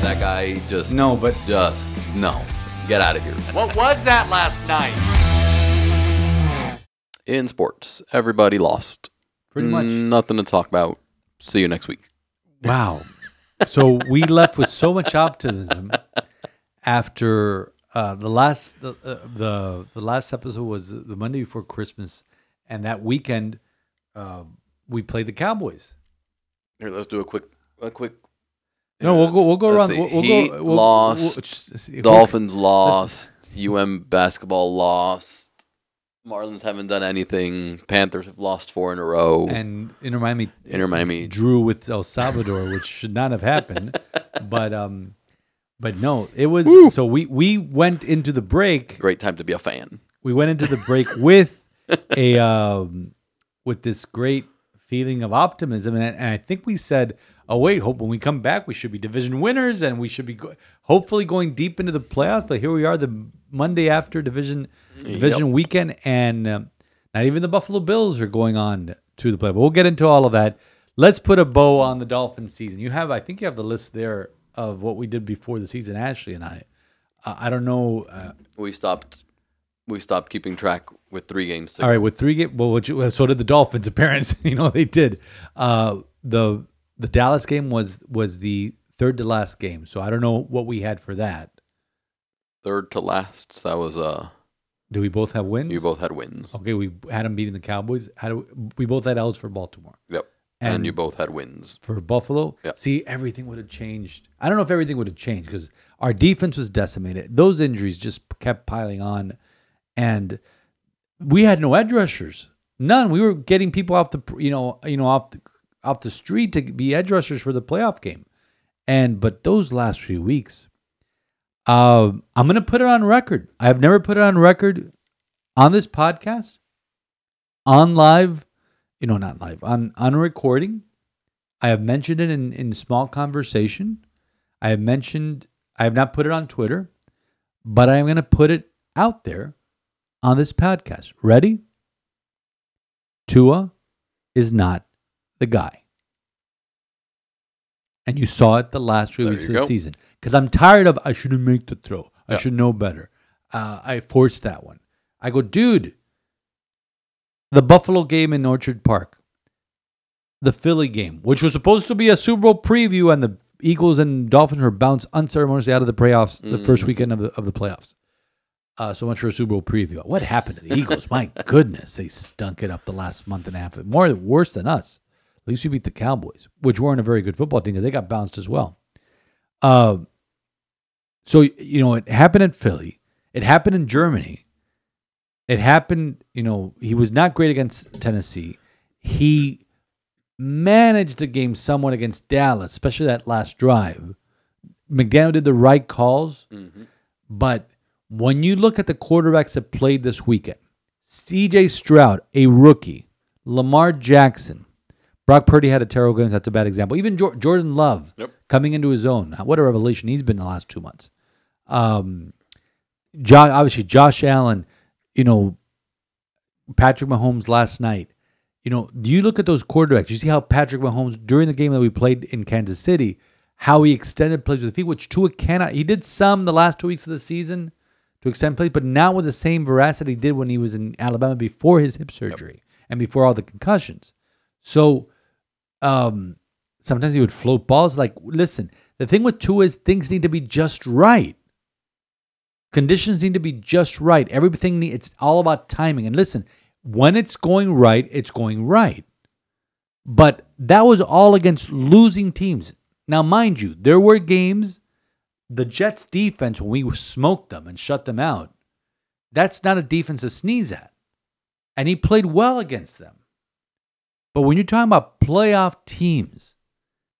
That guy just No, but just no. Get out of here. what was that last night? In sports, everybody lost. Pretty much. Mm, Nothing to talk about. See you next week. Wow. So we left with so much optimism after uh, the last the, uh, the the last episode was the Monday before Christmas, and that weekend uh, we played the Cowboys. Here, let's do a quick, a quick. No, we'll go. We'll go around. We'll, we'll Heat go. We'll, lost. we'll- Dolphins lost. UM basketball lost. Marlins haven't done anything. Panthers have lost four in a row. and Inter Miami. Inter Miami. drew with El Salvador, which should not have happened. but um, but no, it was. So we we went into the break. Great time to be a fan. we went into the break with a um, with this great feeling of optimism, and, and I think we said, "Oh wait, hope when we come back, we should be division winners, and we should be go- hopefully going deep into the playoffs." But here we are, the Monday after division division weekend, and um, not even the Buffalo Bills are going on to the play. But we'll get into all of that. Let's put a bow on the Dolphin season. You have, I think, you have the list there of what we did before the season. Ashley and I. Uh, I don't know. Uh, We stopped we stopped keeping track with three games. All right, with three game, well, which, so did the Dolphins. Apparently, you know they did. Uh, the the Dallas game was was the third to last game, so I don't know what we had for that. Third to last. That was uh. Do we both have wins? You both had wins. Okay, we had them beating the Cowboys. How do we, we both had L's for Baltimore Yep. And, And- you both had wins. for Buffalo. Yeah. See, everything would have changed. I don't know if everything would have changed because our defense was decimated. Those injuries just kept piling on, and we had no edge rushers. None. We were getting people off the you know you know off the, off the street to be edge rushers for the playoff game, and but those last few weeks, uh, I'm gonna put it on record. I have never put it on record on this podcast, on live, you know, not live on on a recording. I have mentioned it in, in small conversation. I have mentioned, I have not put it on Twitter, but I'm going to put it out there on this podcast. Ready? Tua is not the guy. And you saw it the last three There weeks of the go. season. Because I'm tired of, I shouldn't make the throw. I Yeah. should know better. Uh, I forced that one. I go, dude, the Buffalo game in Orchard Park the Philly game, which was supposed to be a Super Bowl preview, and the Eagles and Dolphins were bounced unceremoniously out of the playoffs the first Mhm. weekend of the, of the playoffs. Uh, so much for a Super Bowl preview. What happened to the Eagles? My goodness, they stunk it up the last month and a half. More worse than us. At least we beat the Cowboys, which weren't a very good football team because they got bounced as well. Uh, so you know, it happened in Philly. It happened in Germany. It happened. You know, he was not great against Tennessee. He managed the game somewhat against Dallas, especially that last drive. McDaniel did the right calls, Mhm. but when you look at the quarterbacks that played this weekend, CJ Stroud, a rookie, Lamar Jackson, Brock Purdy had a terrible game. That's a bad example. Even Jor- Jordan Love Yep. coming into his own. What a revelation he's been the last two months. Um, jo- obviously, Josh Allen, you know, Patrick Mahomes last night. You know, do you look at those quarterbacks? You see how Patrick Mahomes during the game that we played in Kansas City, how he extended plays with the feet, which Tua cannot. He did some the last two weeks of the season to extend plays, but not with the same veracity he did when he was in Alabama before his hip surgery and before all the concussions. So, um, sometimes he would float balls. Like, listen, the thing with Tua is things need to be just right. Conditions need to be just right. Everything need, it's all about timing. And listen, when it's going right, it's going right. But that was all against losing teams. Now, mind you, there were games the Jets defense when we smoked them and shut them out. That's not a defense to sneeze at. And he played well against them. But when you're talking about playoff teams,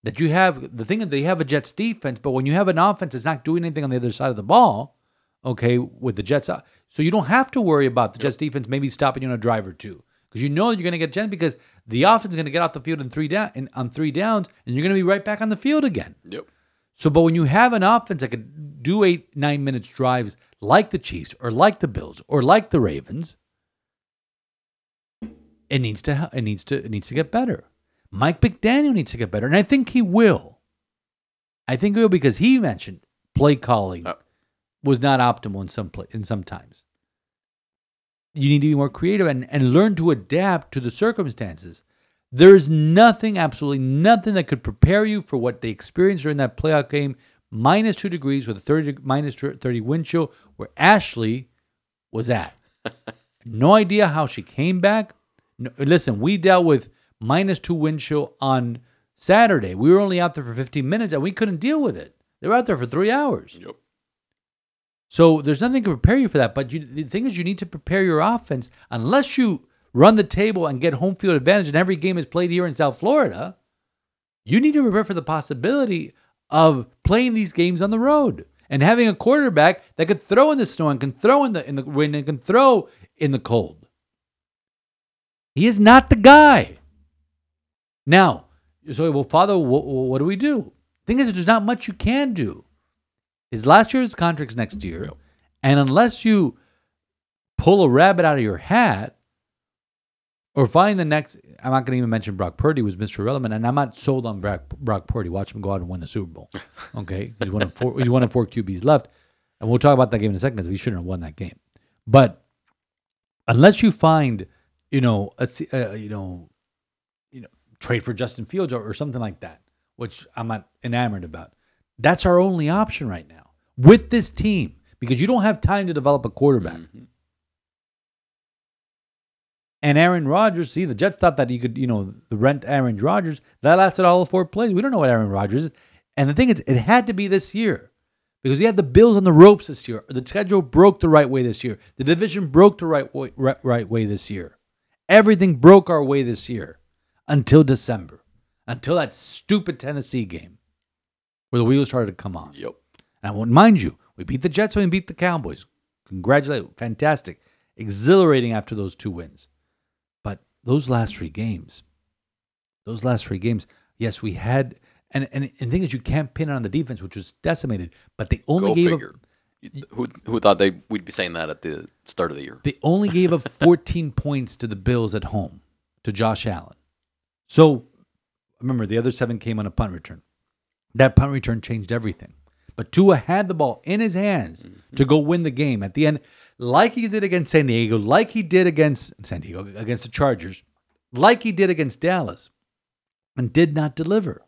that you have the thing that they have a Jets defense, but when you have an offense that's not doing anything on the other side of the ball, okay, with the Jets, so you don't have to worry about the Jets defense maybe stopping you on a drive or two because you know you're going to get Jets because the offense is going to get off the field in three down in, on three downs, and you're going to be right back on the field again. Yep. So, but when you have an offense that could do eight, nine minutes drives like the Chiefs or like the Bills or like the Ravens, it needs to it needs to it needs to get better. Mike McDaniel needs to get better, and I think he will. I think he will because he mentioned play calling Uh. Was not optimal in some play, in some times. You need to be more creative and, and learn to adapt to the circumstances. There's nothing, absolutely nothing that could prepare you for what they experienced during that playoff game, minus two degrees with a 30, minus 30 wind chill, where Ashley was at. no idea how she came back. No, listen, we dealt with minus two wind chill on Saturday. We were only out there for 15 minutes and we couldn't deal with it. They were out there for three hours. Yep. So there's nothing to prepare you for that. But you, the thing is, you need to prepare your offense unless you run the table and get home field advantage, and every game is played here in South Florida. You need to prepare for the possibility of playing these games on the road and having a quarterback that could throw in the snow and can throw in the in the wind and can throw in the cold. He is not the guy. Now, so well, Father, what, what do we do? Thing is, there's not much you can do. His last year's contract's next year, and unless you pull a rabbit out of your hat or find the next, I'm not going to even mention Brock Purdy was Mr. Relevant, and I'm not sold on Brock, Brock Purdy. Watch him go out and win the Super Bowl. Okay, he's one of four. he's one of four QBs left, and we'll talk about that game in a second because we shouldn't have won that game. But unless you find, you know, a, uh, you know, you know, trade for Justin Fields or, or something like that, which I'm not enamored about. That's our only option right now with this team because you don't have time to develop a quarterback. Mhm. And Aaron Rodgers, see, the Jets thought that you could, you know, rent Aaron Rodgers. That lasted all four plays. We don't know what Aaron Rodgers is. And the thing is, it had to be this year because we had the Bills on the ropes this year. The schedule broke the right way this year. The division broke the right way, right, right way this year. Everything broke our way this year until December, until that stupid Tennessee game where the wheels started to come on. Yep. And I won't mind you, we beat the Jets and we beat the Cowboys. Congratulate, fantastic, exhilarating after those two wins. But those last three games, those last three games, yes, we had, and and, and the thing is, you can't pin it on the defense, which was decimated. But they only Go gave figure. up, Who who thought they we'd be saying that at the start of the year? they only gave up 14 points to the Bills at home to Josh Allen. So remember, the other seven came on a punt return. That punt return changed everything. But Tua had the ball in his hands mm-hmm. to go win the game at the end, like he did against San Diego, like he did against San Diego, against the Chargers, like he did against Dallas, and did not deliver.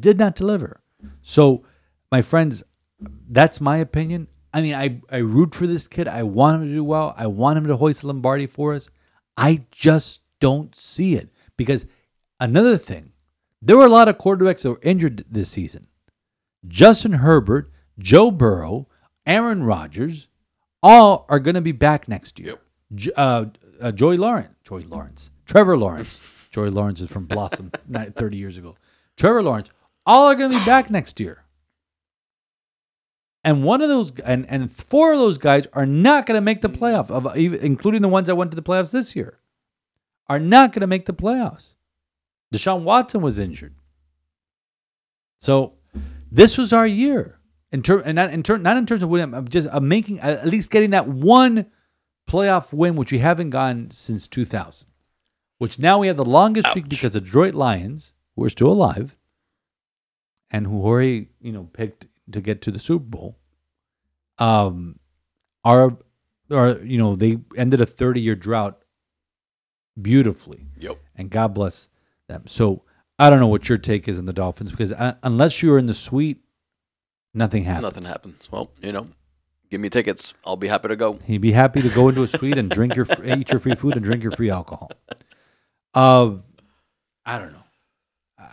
Did not deliver. So, my friends, that's my opinion. I mean, I, I root for this kid. I want him to do well. I want him to hoist Lombardi for us. I just don't see it because another thing, there were a lot of quarterbacks that were injured this season. Justin Herbert, Joe Burrow, Aaron Rodgers, all are going to be back next year. Yep. Uh, uh, Joey Lawrence, Joey Lawrence, Trevor Lawrence. Joey Lawrence is from Blossom 30 years ago. Trevor Lawrence, all are going to be back next year. And one of those, and, and four of those guys are not going to make the playoff, of, including the ones that went to the playoffs this year, are not going to make the playoffs. Deshaun Watson was injured. So this was our year in term, and not in term, not in terms of winning, I'm just uh, making at least getting that one playoff win, which we haven't gotten since 2000. Which now we have the longest streak because the Detroit Lions, who are still alive, and who Jorge, you know, picked to get to the Super Bowl, um, are are you know they ended a 30 year drought beautifully Yep. and God bless them. So I don't know what your take is on the Dolphins because uh, unless you're in the suite, nothing happens. Nothing happens. Well, you know, give me tickets. I'll be happy to go. He'd be happy to go into a suite and drink your eat your free food and drink your free alcohol. Uh, I don't know.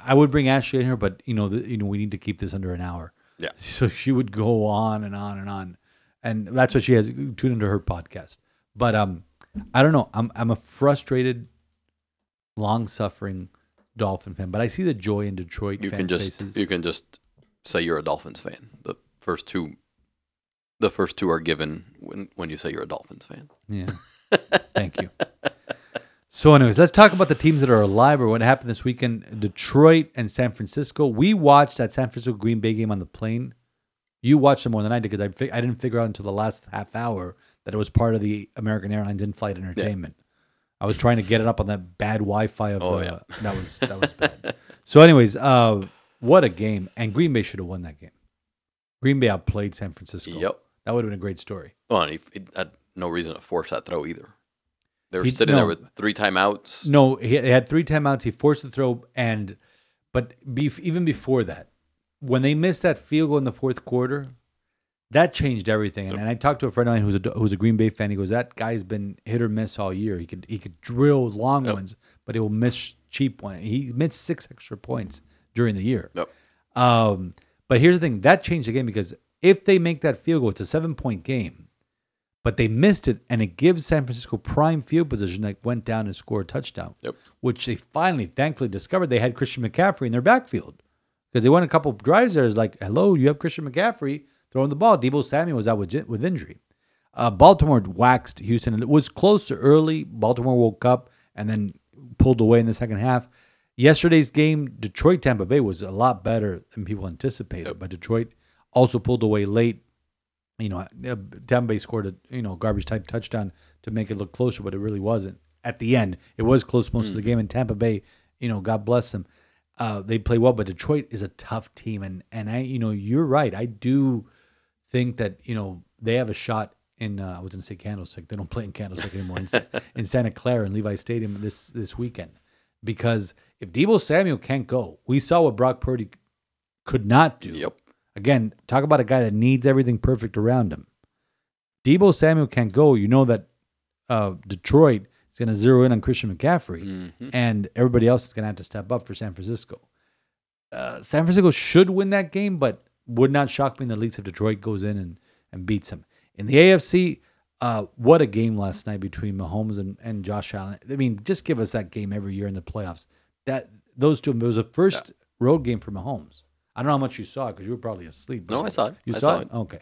I would bring Ashley in here, but you know, the, you know, we need to keep this under an hour. Yeah. So she would go on and on and on, and that's what she has. Tune into her podcast. But um, I don't know. I'm I'm a frustrated, long suffering Dolphin fan, but I see the joy in Detroit You fan can just faces. you can just say you're a Dolphins fan. The first two, the first two are given when when you say you're a Dolphins fan. Yeah. Thank you. So, anyways, let's talk about the teams that are alive or what happened this weekend. Detroit and San Francisco. We watched that San Francisco Green Bay game on the plane. You watched it more than I did because I, I didn't figure out until the last half hour that it was part of the American Airlines in-flight entertainment. I was trying to get it up on that bad Wi-Fi of Oh, uh, yeah. that was that was bad. so, anyways, uh, what a game! And Green Bay should have won that game. Green Bay outplayed San Francisco. Yep. that would have been a great story. Well, and he, he had no reason to force that throw either. They were He- sitting no. there with three timeouts. No, he had three timeouts. He forced the throw, and but bef- even before that, when they missed that field goal in the fourth quarter, that changed everything. And, and I talked to a friend of mine who's a who's a Green Bay fan. He goes, "That guy's been hit or miss all year. He could he could drill long Yep. ones, but he will miss cheap ones. He missed six extra points during the year. Yep. Um, but here's the thing: that changed the game because if they make that field goal, it's a seven point game. But they missed it, and it gives San Francisco prime field position. That went down and scored a touchdown, Yep. which they finally, thankfully, discovered they had Christian McCaffrey in their backfield because they went a couple drives there. It's like, hello, you have Christian McCaffrey throwing the ball. Deebo Samuel was out with with injury. Uh, Baltimore waxed Houston, and it was close to early. Baltimore woke up and then pulled away in the second half. Yesterday's game, Detroit Tampa Bay was a lot better than people anticipated, but Detroit also pulled away late. You know, uh, Tampa Bay scored a you know garbage type touchdown to make it look closer, but it really wasn't. At the end, it was close most of the game, and Tampa Bay, you know, God bless them, uh, they play well. But Detroit is a tough team, and and I, you know, you're right. I do think that you know they have a shot in uh, I was going to say Candlestick. They don't play in Candlestick anymore in, in Santa Clara in Levi Stadium this this weekend because if Deebo Samuel can't go, we saw what Brock Purdy could not do. Yep. Again, talk about a guy that needs everything perfect around him. Deebo Samuel can't go. You know that uh, Detroit is going to zero in on Christian McCaffrey, Mhm. and everybody else is going to have to step up for San Francisco. Uh, San Francisco should win that game, but would not shock me in the least if Detroit goes in and, and beats them. In the AFC, uh, what a game last night between Mahomes and, and Josh Allen. I mean, just give us that game every year in the playoffs. That those two, it was the first road game for Mahomes. I don't know how much you saw because you were probably asleep. No, I saw it. You I saw, saw it? it. Okay.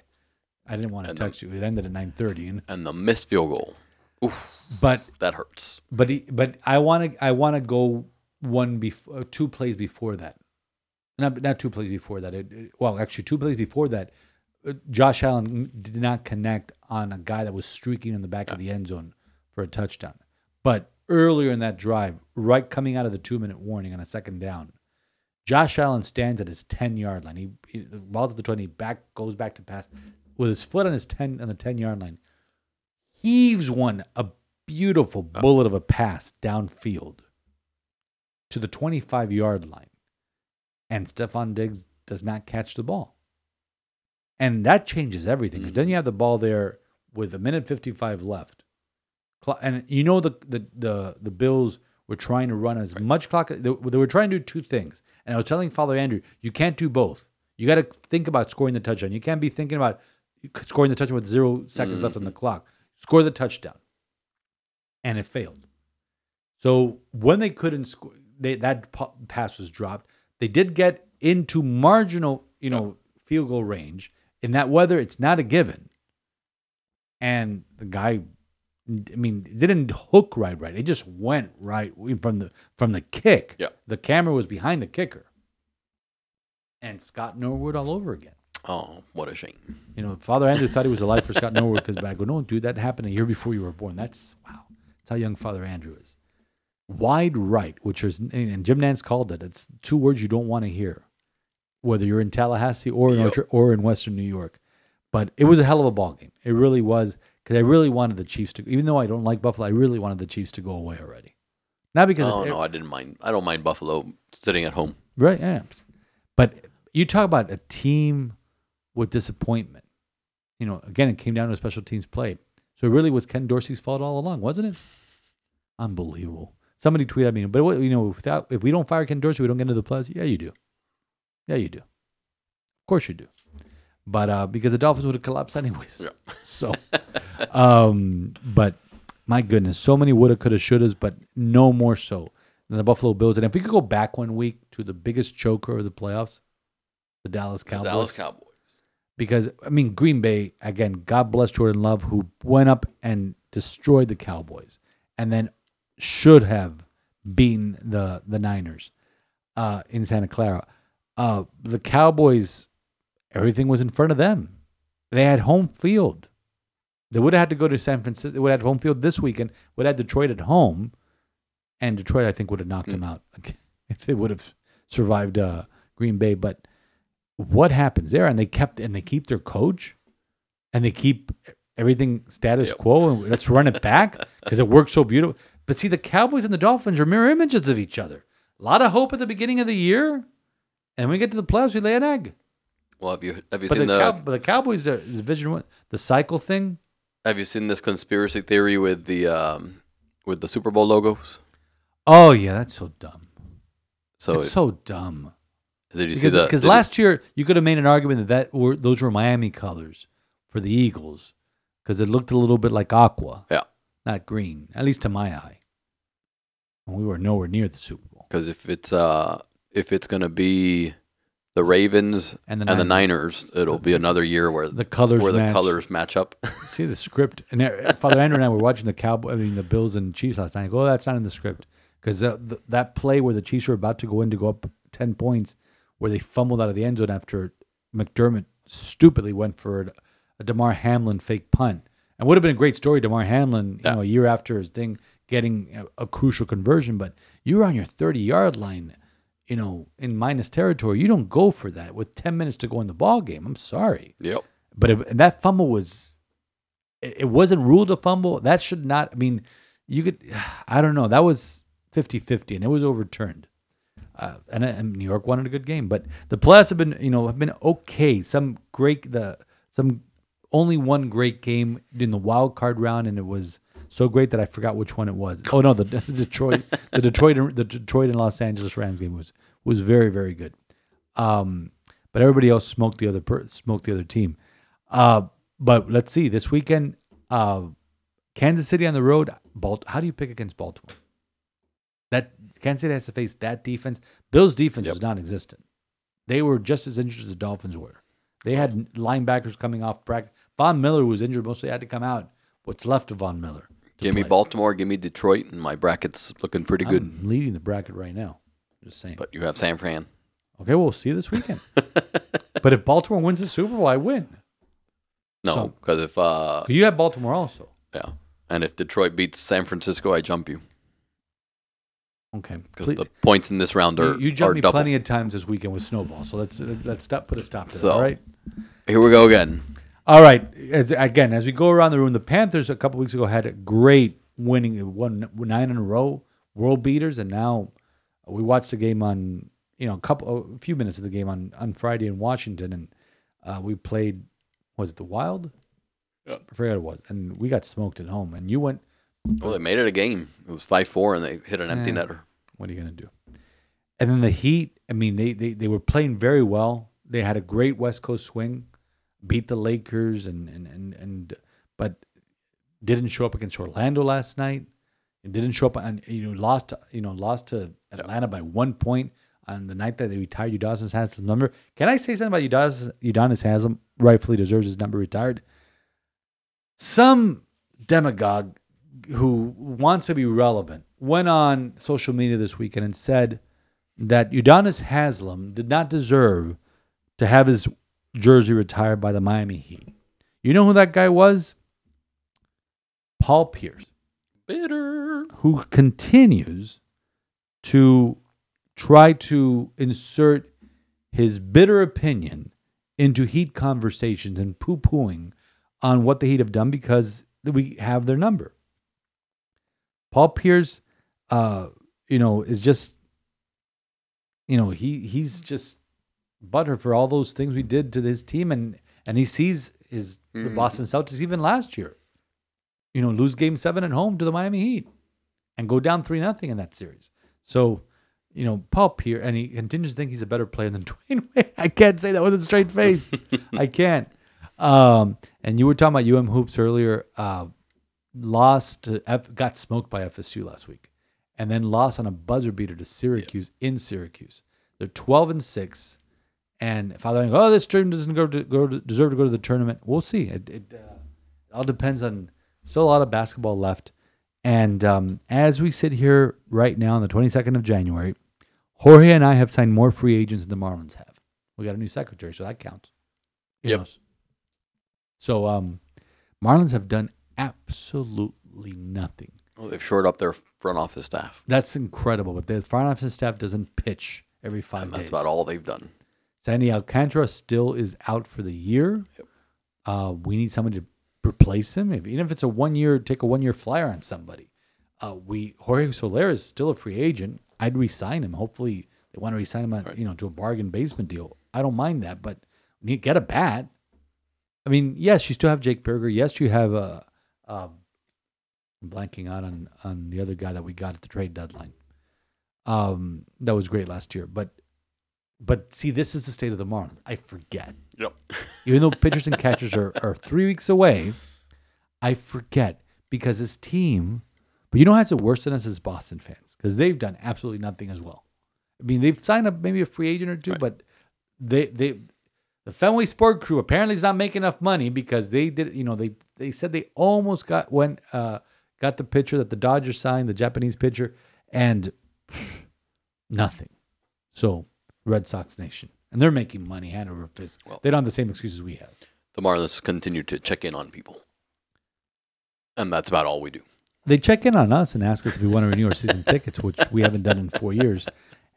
I didn't want to And text you. It ended at nine thirty, and And the missed field goal. Oof, but that hurts. but he, but I want to I want to go one before two plays before that, not not two plays before that. It, it- well, actually, two plays before that, uh, Josh Allen did not connect on a guy that was streaking in the back of the end zone for a touchdown. But earlier in that drive, right coming out of the two minute warning on a second down, Josh Allen stands at his ten yard line. He, he the ball's at the twenty, back goes back to pass with his foot on his ten on the ten yard line heaves one a beautiful bullet of a pass downfield to the 25 yard line. And Stefon Diggs does not catch the ball. And that changes everything. 'cause Then mm. you have the ball there with a minute 55 left. And you know the the the, the Bills were trying to run as much clock. They, they were trying to do two things. And I was telling Father Andrew, you can't do both. You got to think about scoring the touchdown. You can't be thinking about scoring the touchdown with zero seconds left on the mm-hmm. clock. Score the touchdown. And it failed. So when they couldn't score, they, that pass was dropped. They did get into marginal, you know, field goal range. In that weather, it's not a given. And the guy, I mean, didn't hook right, right. It just went right from the from the kick. Yeah. The camera was behind the kicker. And Scott Norwood all over again. Oh, what a shame. You know, Father Andrew thought he was alive for Scott Norwood because I go, oh, no, dude, that happened a year before you were born. That's wow. That's how young Father Andrew is. Wide right, which is, and Jim Nantz called it. It's two words you don't want to hear, whether you're in Tallahassee or in Yep. Orchard or in Western New York. But it was a hell of a ball game. It really was because I really wanted the Chiefs to, even though I don't like Buffalo, I really wanted the Chiefs to go away already. Not because Oh of, no, I didn't mind. I don't mind Buffalo sitting at home. Right, yeah. But you talk about a team with disappointment. You know, again, it came down to a special teams play. So it really was Ken Dorsey's fault all along, wasn't it? Unbelievable. Somebody tweeted at me, but what, you know, without if we don't fire Ken Dorsey, we don't get into the playoffs. Yeah, you do. Yeah, you do. Of course you do. But uh, because the Dolphins would have collapsed anyways. Yeah. So, um, but my goodness, so many woulda, coulda, shouldas, but no more so than the Buffalo Bills. And if we could go back one week to the biggest choker of the playoffs, the Dallas Cowboys. The Dallas Cowboys. Because I mean, Green Bay again. God bless Jordan Love, who went up and destroyed the Cowboys, and then should have beaten the the Niners uh, in Santa Clara. Uh, the Cowboys, everything was in front of them. They had home field. They would have had to go to San Francisco. They would have had home field this weekend. Would have had Detroit at home, and Detroit I think would have knocked them out if they would have survived uh, Green Bay. But what happens there? And they kept and they keep their coach, and they keep everything status Yep. quo. And let's run it back because it works so beautiful. But see, the Cowboys and the Dolphins are mirror images of each other. A lot of hope at the beginning of the year, and when we get to the playoffs, we lay an egg. Well, have you have you But the, seen the, Cow- but the Cowboys, the division one, the cycle thing. have you seen this conspiracy theory with the um with the Super Bowl logos? Oh yeah, that's so dumb. So, it's so dumb. did you see Because, the because did you- last year you could have made an argument that, that were those were Miami colors for the Eagles because it looked a little bit like aqua, yeah not green, at least to my eye. We were nowhere near the Super Bowl. because if it's uh if it's gonna be the Ravens And and the the, Niners. Niners, it'll be another year where The colors where the colors match up. See the script, and uh, Father Andrew and I were watching the Cowboy, I mean the Bills and Chiefs last night. I go, oh, that's not in the script because the, that play where the Chiefs were about to go in to go up ten points, where they fumbled out of the end zone after McDermott stupidly went for a, a Damar Hamlin fake punt, and would have been a great story. Damar Hamlin, you Yeah. know, a year after his thing, getting a, a crucial conversion, but you were on your thirty yard line. You know, in minus territory, you don't go for that with ten minutes to go in the ball game. I'm sorry. yep. But if, and that fumble was it, it wasn't ruled a fumble. That should not. I mean, you could. I don't know. That was 50-50 and it was overturned. Uh, and, and New York wanted a good game, but the playoffs have been, you know, have been okay. Some great, the some only one great game in the wild card round, and it was so great that I forgot which one it was. Oh no, the, the Detroit, the Detroit, and- the Detroit and Los Angeles Rams game was was very very good. Um, but everybody else smoked the other per, smoked the other team. Uh, but let's see this weekend, uh, Kansas City on the road. Balt- How do you pick against Baltimore? That Kansas City has to face that defense. Bills' defense was non-existent. They were just as injured as the Dolphins were. They had linebackers coming off practice. Von Miller was injured, mostly had to come out. What's left of Von Miller? Give me play. Baltimore, give me Detroit, and my bracket's looking pretty good. I'm leading the bracket right now. Just saying. But you have San Fran. okay, we'll see you this weekend. but if Baltimore wins the Super Bowl, I win. No, So- because if uh, You have Baltimore also. yeah, and if Detroit beats San Francisco, I jump you Okay. because the points in this round are you, jumped me double. plenty of times this weekend with snowball. So let's let's stop. Put a stop to that. So- All right. Here we go again. All right. As, again, as we go around the room, the Panthers a couple weeks ago had a great winning, one nine in a row, world beaters, and now we watched the game on you know a couple, a few minutes of the game on on Friday in Washington, and uh, we played. Was it the Wild? I forget what it was, and we got smoked at home. And you went. Well, they made it a game. It was five four, and they hit an empty Yeah. netter. What are you gonna do? And then the Heat. I mean, they they they were playing very well. They had a great West Coast swing, beat the Lakers, and and and and but didn't show up against Orlando last night. It didn't show up and you know lost you know lost to Atlanta by one point on the night that they retired Udonis Haslem's number. Can I say something about Udonis Udonis Haslem? Rightfully deserves his number retired. Some demagogue who wants to be relevant went on social media this weekend and said that Udonis Haslem did not deserve to have his jersey retired by the Miami Heat. You know who that guy was? Paul Pierce Bitter. who continues to try to insert his bitter opinion into Heat conversations and poo pooing on what the Heat have done because we have their number. Paul Pierce, uh, you know, is just, you know, he he's just butter for all those things we did to his team, and and he sees his the Mhm. Boston Celtics even last year you know, lose game seven at home to the Miami Heat and go down three nothing in that series. So, you know, Paul Pierce, and he continues to think he's a better player than Dwyane Wade. I can't say that with a straight face. I can't. Um, and you were talking about UM hoops earlier. Uh, lost to F, got smoked by FSU last week, and then lost on a buzzer beater to Syracuse in Syracuse. They're twelve and six. And if I think, oh, this team doesn't go to, go to, deserve to go to the tournament, we'll see. It, it, uh, it all depends on still a lot of basketball left. And um, as we sit here right now on the 22nd of January, Jorge and I have signed more free agents than the Marlins have. We got a new secretary, so that counts. Yep. know. So um, Marlins have done absolutely nothing. Well, they've shored up their front office staff, That's incredible. But the front office staff doesn't pitch every five and days. that's about all they've done. Sandy Alcantara still is out for the year. Yep. Uh, we need somebody to replace him. If, even if it's a one year, take a one year flyer on somebody. Uh, we Jorge Soler is still a free agent. I'd resign him. Hopefully, they want to resign him, on, you know, to a bargain basement deal. I don't mind that, but you get a bat. I mean, yes, you still have Jake Burger. Yes, you have a. Uh, I'm blanking out on on the other guy that we got at the trade deadline. Um, that was great last year, but but see, this is the state of the Marlins. I forget. Yep. Even though pitchers and catchers are, are three weeks away, I forget because this team, but you know what's worse than us is Boston fans because they've done absolutely nothing as well. I mean, they've signed up maybe a free agent or two, Right. but they they the Fenway Sport Crew apparently is not making enough money because they did you know they they said they almost got went uh got the pitcher that the Dodgers signed the Japanese pitcher and nothing. So Red Sox Nation and they're making money hand over fist. Well- they don't have the same excuses we have. The Marlins continue to check in on people, and that's about all we do. They check in on us and ask us if we want to renew our season tickets, which we haven't done in four years.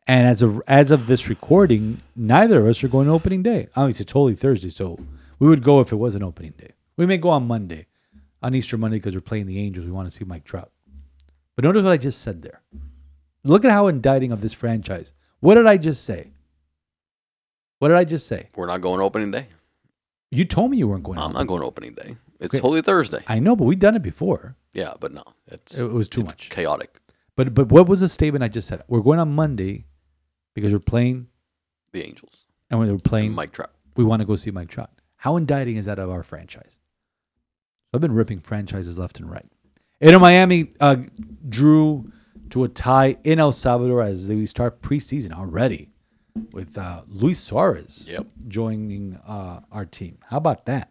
And as of as of this recording, neither of us are going to opening day. Obviously, it's Holy Thursday, so we would go if it was an opening day. We may go on Monday. on Easter Monday because we're playing the Angels. We want to see Mike Trout. But notice what I just said there. Look at how indicting of this franchise. What did I just say? What did I just say? We're not going opening day. You told me you weren't going. I'm on. not going opening day. It's Okay. Holy Thursday. I know, but we've done it before. Yeah, but no, it's It was too it's much. chaotic. But but what was the statement I just said? We're going on Monday because we're playing The Angels, and we're playing. Mike Trout. we want to go see Mike Trout. How indicting is that of our franchise? I've been ripping franchises left and right. Inter Miami uh, drew to a tie in El Salvador as we start preseason already with uh, Luis Suarez Yep. joining uh, our team. How about that?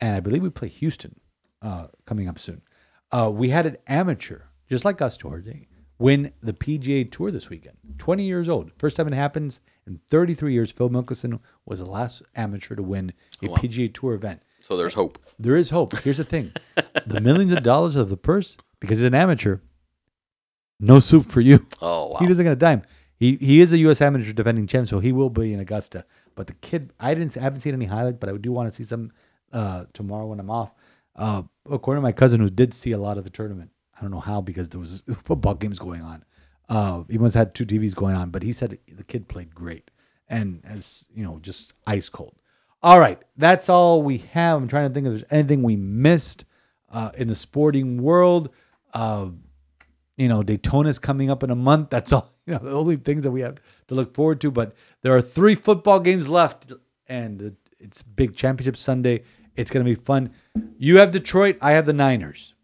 And I believe we play Houston uh, coming up soon. Uh, we had an amateur, just like us, Jorge, win the PGA Tour this weekend. 20 years old. First time it happens in 33 years. Phil Mickelson was the last amateur to win a wow. PGA Tour event. So there's hope. There is hope. Here's the thing the millions of dollars of the purse, because he's an amateur, no soup for you. Oh wow. He doesn't get a dime. He he is a U.S. amateur defending champ, so he will be in Augusta. But the kid, I didn't, I haven't seen any highlights, but I do want to see some uh, tomorrow when I'm off. Uh, according to my cousin, who did see a lot of the tournament, I don't know how because there was football games going on. Uh, he must had two TVs going on, but he said the kid played great and as you know, just ice cold. All right, that's all we have. I'm trying to think if there's anything we missed uh, in the sporting world. Uh, you know, Daytona's coming up in a month. That's all. You know, the only things that we have to look forward to. But there are three football games left, and it's big championship Sunday. It's going to be fun. You have Detroit. I have the Niners.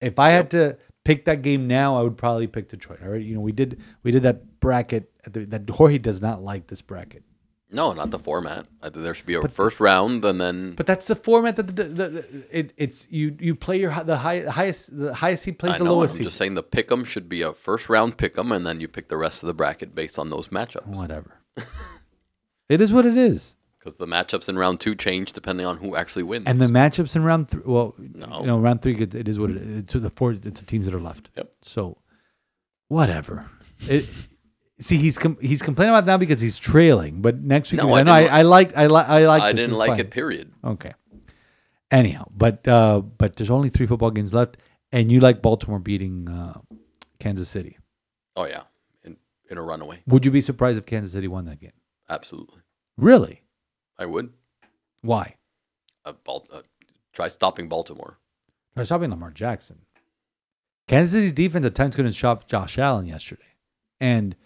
If I had to pick that game now, I would probably pick Detroit. All right, you know, we did we did that bracket. At the, that Jorge does not like this bracket. No, not the format. There should be a first round and then. But that's the format that the, the, the it, it's you you play your the high, highest the highest seed plays I the know. I'm lowest seed. just saying the pick'em should be a first round pick'em, and then you pick the rest of the bracket based on those matchups. Whatever. it is what it is. Because the matchups in round two change depending on who actually wins. And the matchups in round three, well, No. you know, round three, it, it is what it is. It's the four, it's the teams that are left. Yep. So, whatever. It, see, he's com- he's complaining about now because he's trailing. But next week, No, I, I know I, didn't I like I like I like. I this. didn't It's like fine. it. Period. Okay. Anyhow, but uh, but there's only three football games left, and you like Baltimore beating uh, Kansas City. Oh yeah, in in a runaway. Would you be surprised if Kansas City won that game? Absolutely, Really? I would. Why? Uh, Bal- uh, try stopping Baltimore. Try stopping Lamar Jackson. Kansas City's defense at times couldn't stop Josh Allen yesterday, and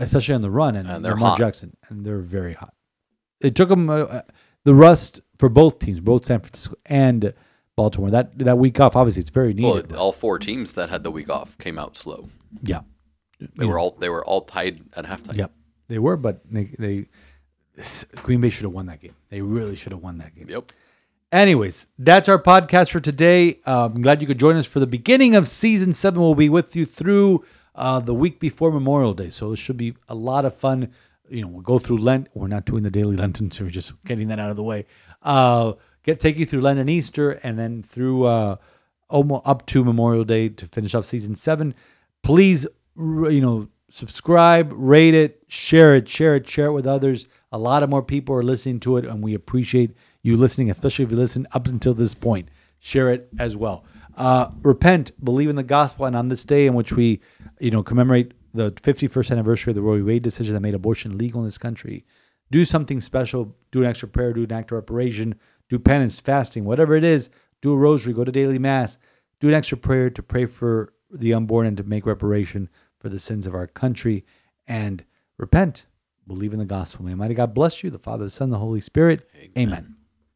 especially on the run and, And they're Lamar hot. Jackson, and they're very hot. It took them uh, uh, the rust for both teams, both San Francisco and Baltimore. That that week off, obviously, it's very Well, needed. all four teams that had the week off came out slow. yeah, They were all they were all tied at halftime. Yep, they were, but they, they Green Bay should have won that game. They really should have won that game. Yep. Anyways, that's our podcast for today. Uh, I'm glad you could join us for the beginning of season seven. We'll be with you through uh, the week before Memorial Day, so it should be a lot of fun. You know, we'll go through Lent. We're not doing the daily Lenten, so we're just getting that out of the way. Uh, get take you through Lent and Easter, and then through uh, almost up to Memorial Day to finish off season seven. Please, you know, subscribe, rate it, share it, share it, share it with others. A lot of more people are listening to it, and we appreciate you listening, especially if you listen up until this point. Share it as well. Uh, repent, believe in the gospel, and on this day in which we, you know, commemorate the 51st anniversary of the Roe v. Wade decision that made abortion legal in this country, do something special. Do an extra prayer. Do an act of reparation. Do penance, fasting, whatever it is. Do a rosary. Go to daily mass. Do an extra prayer to pray for the unborn and to make reparation for the sins of our country. And repent. Believe in the gospel. May Almighty God bless you, the Father, the Son, the Holy Spirit. Amen.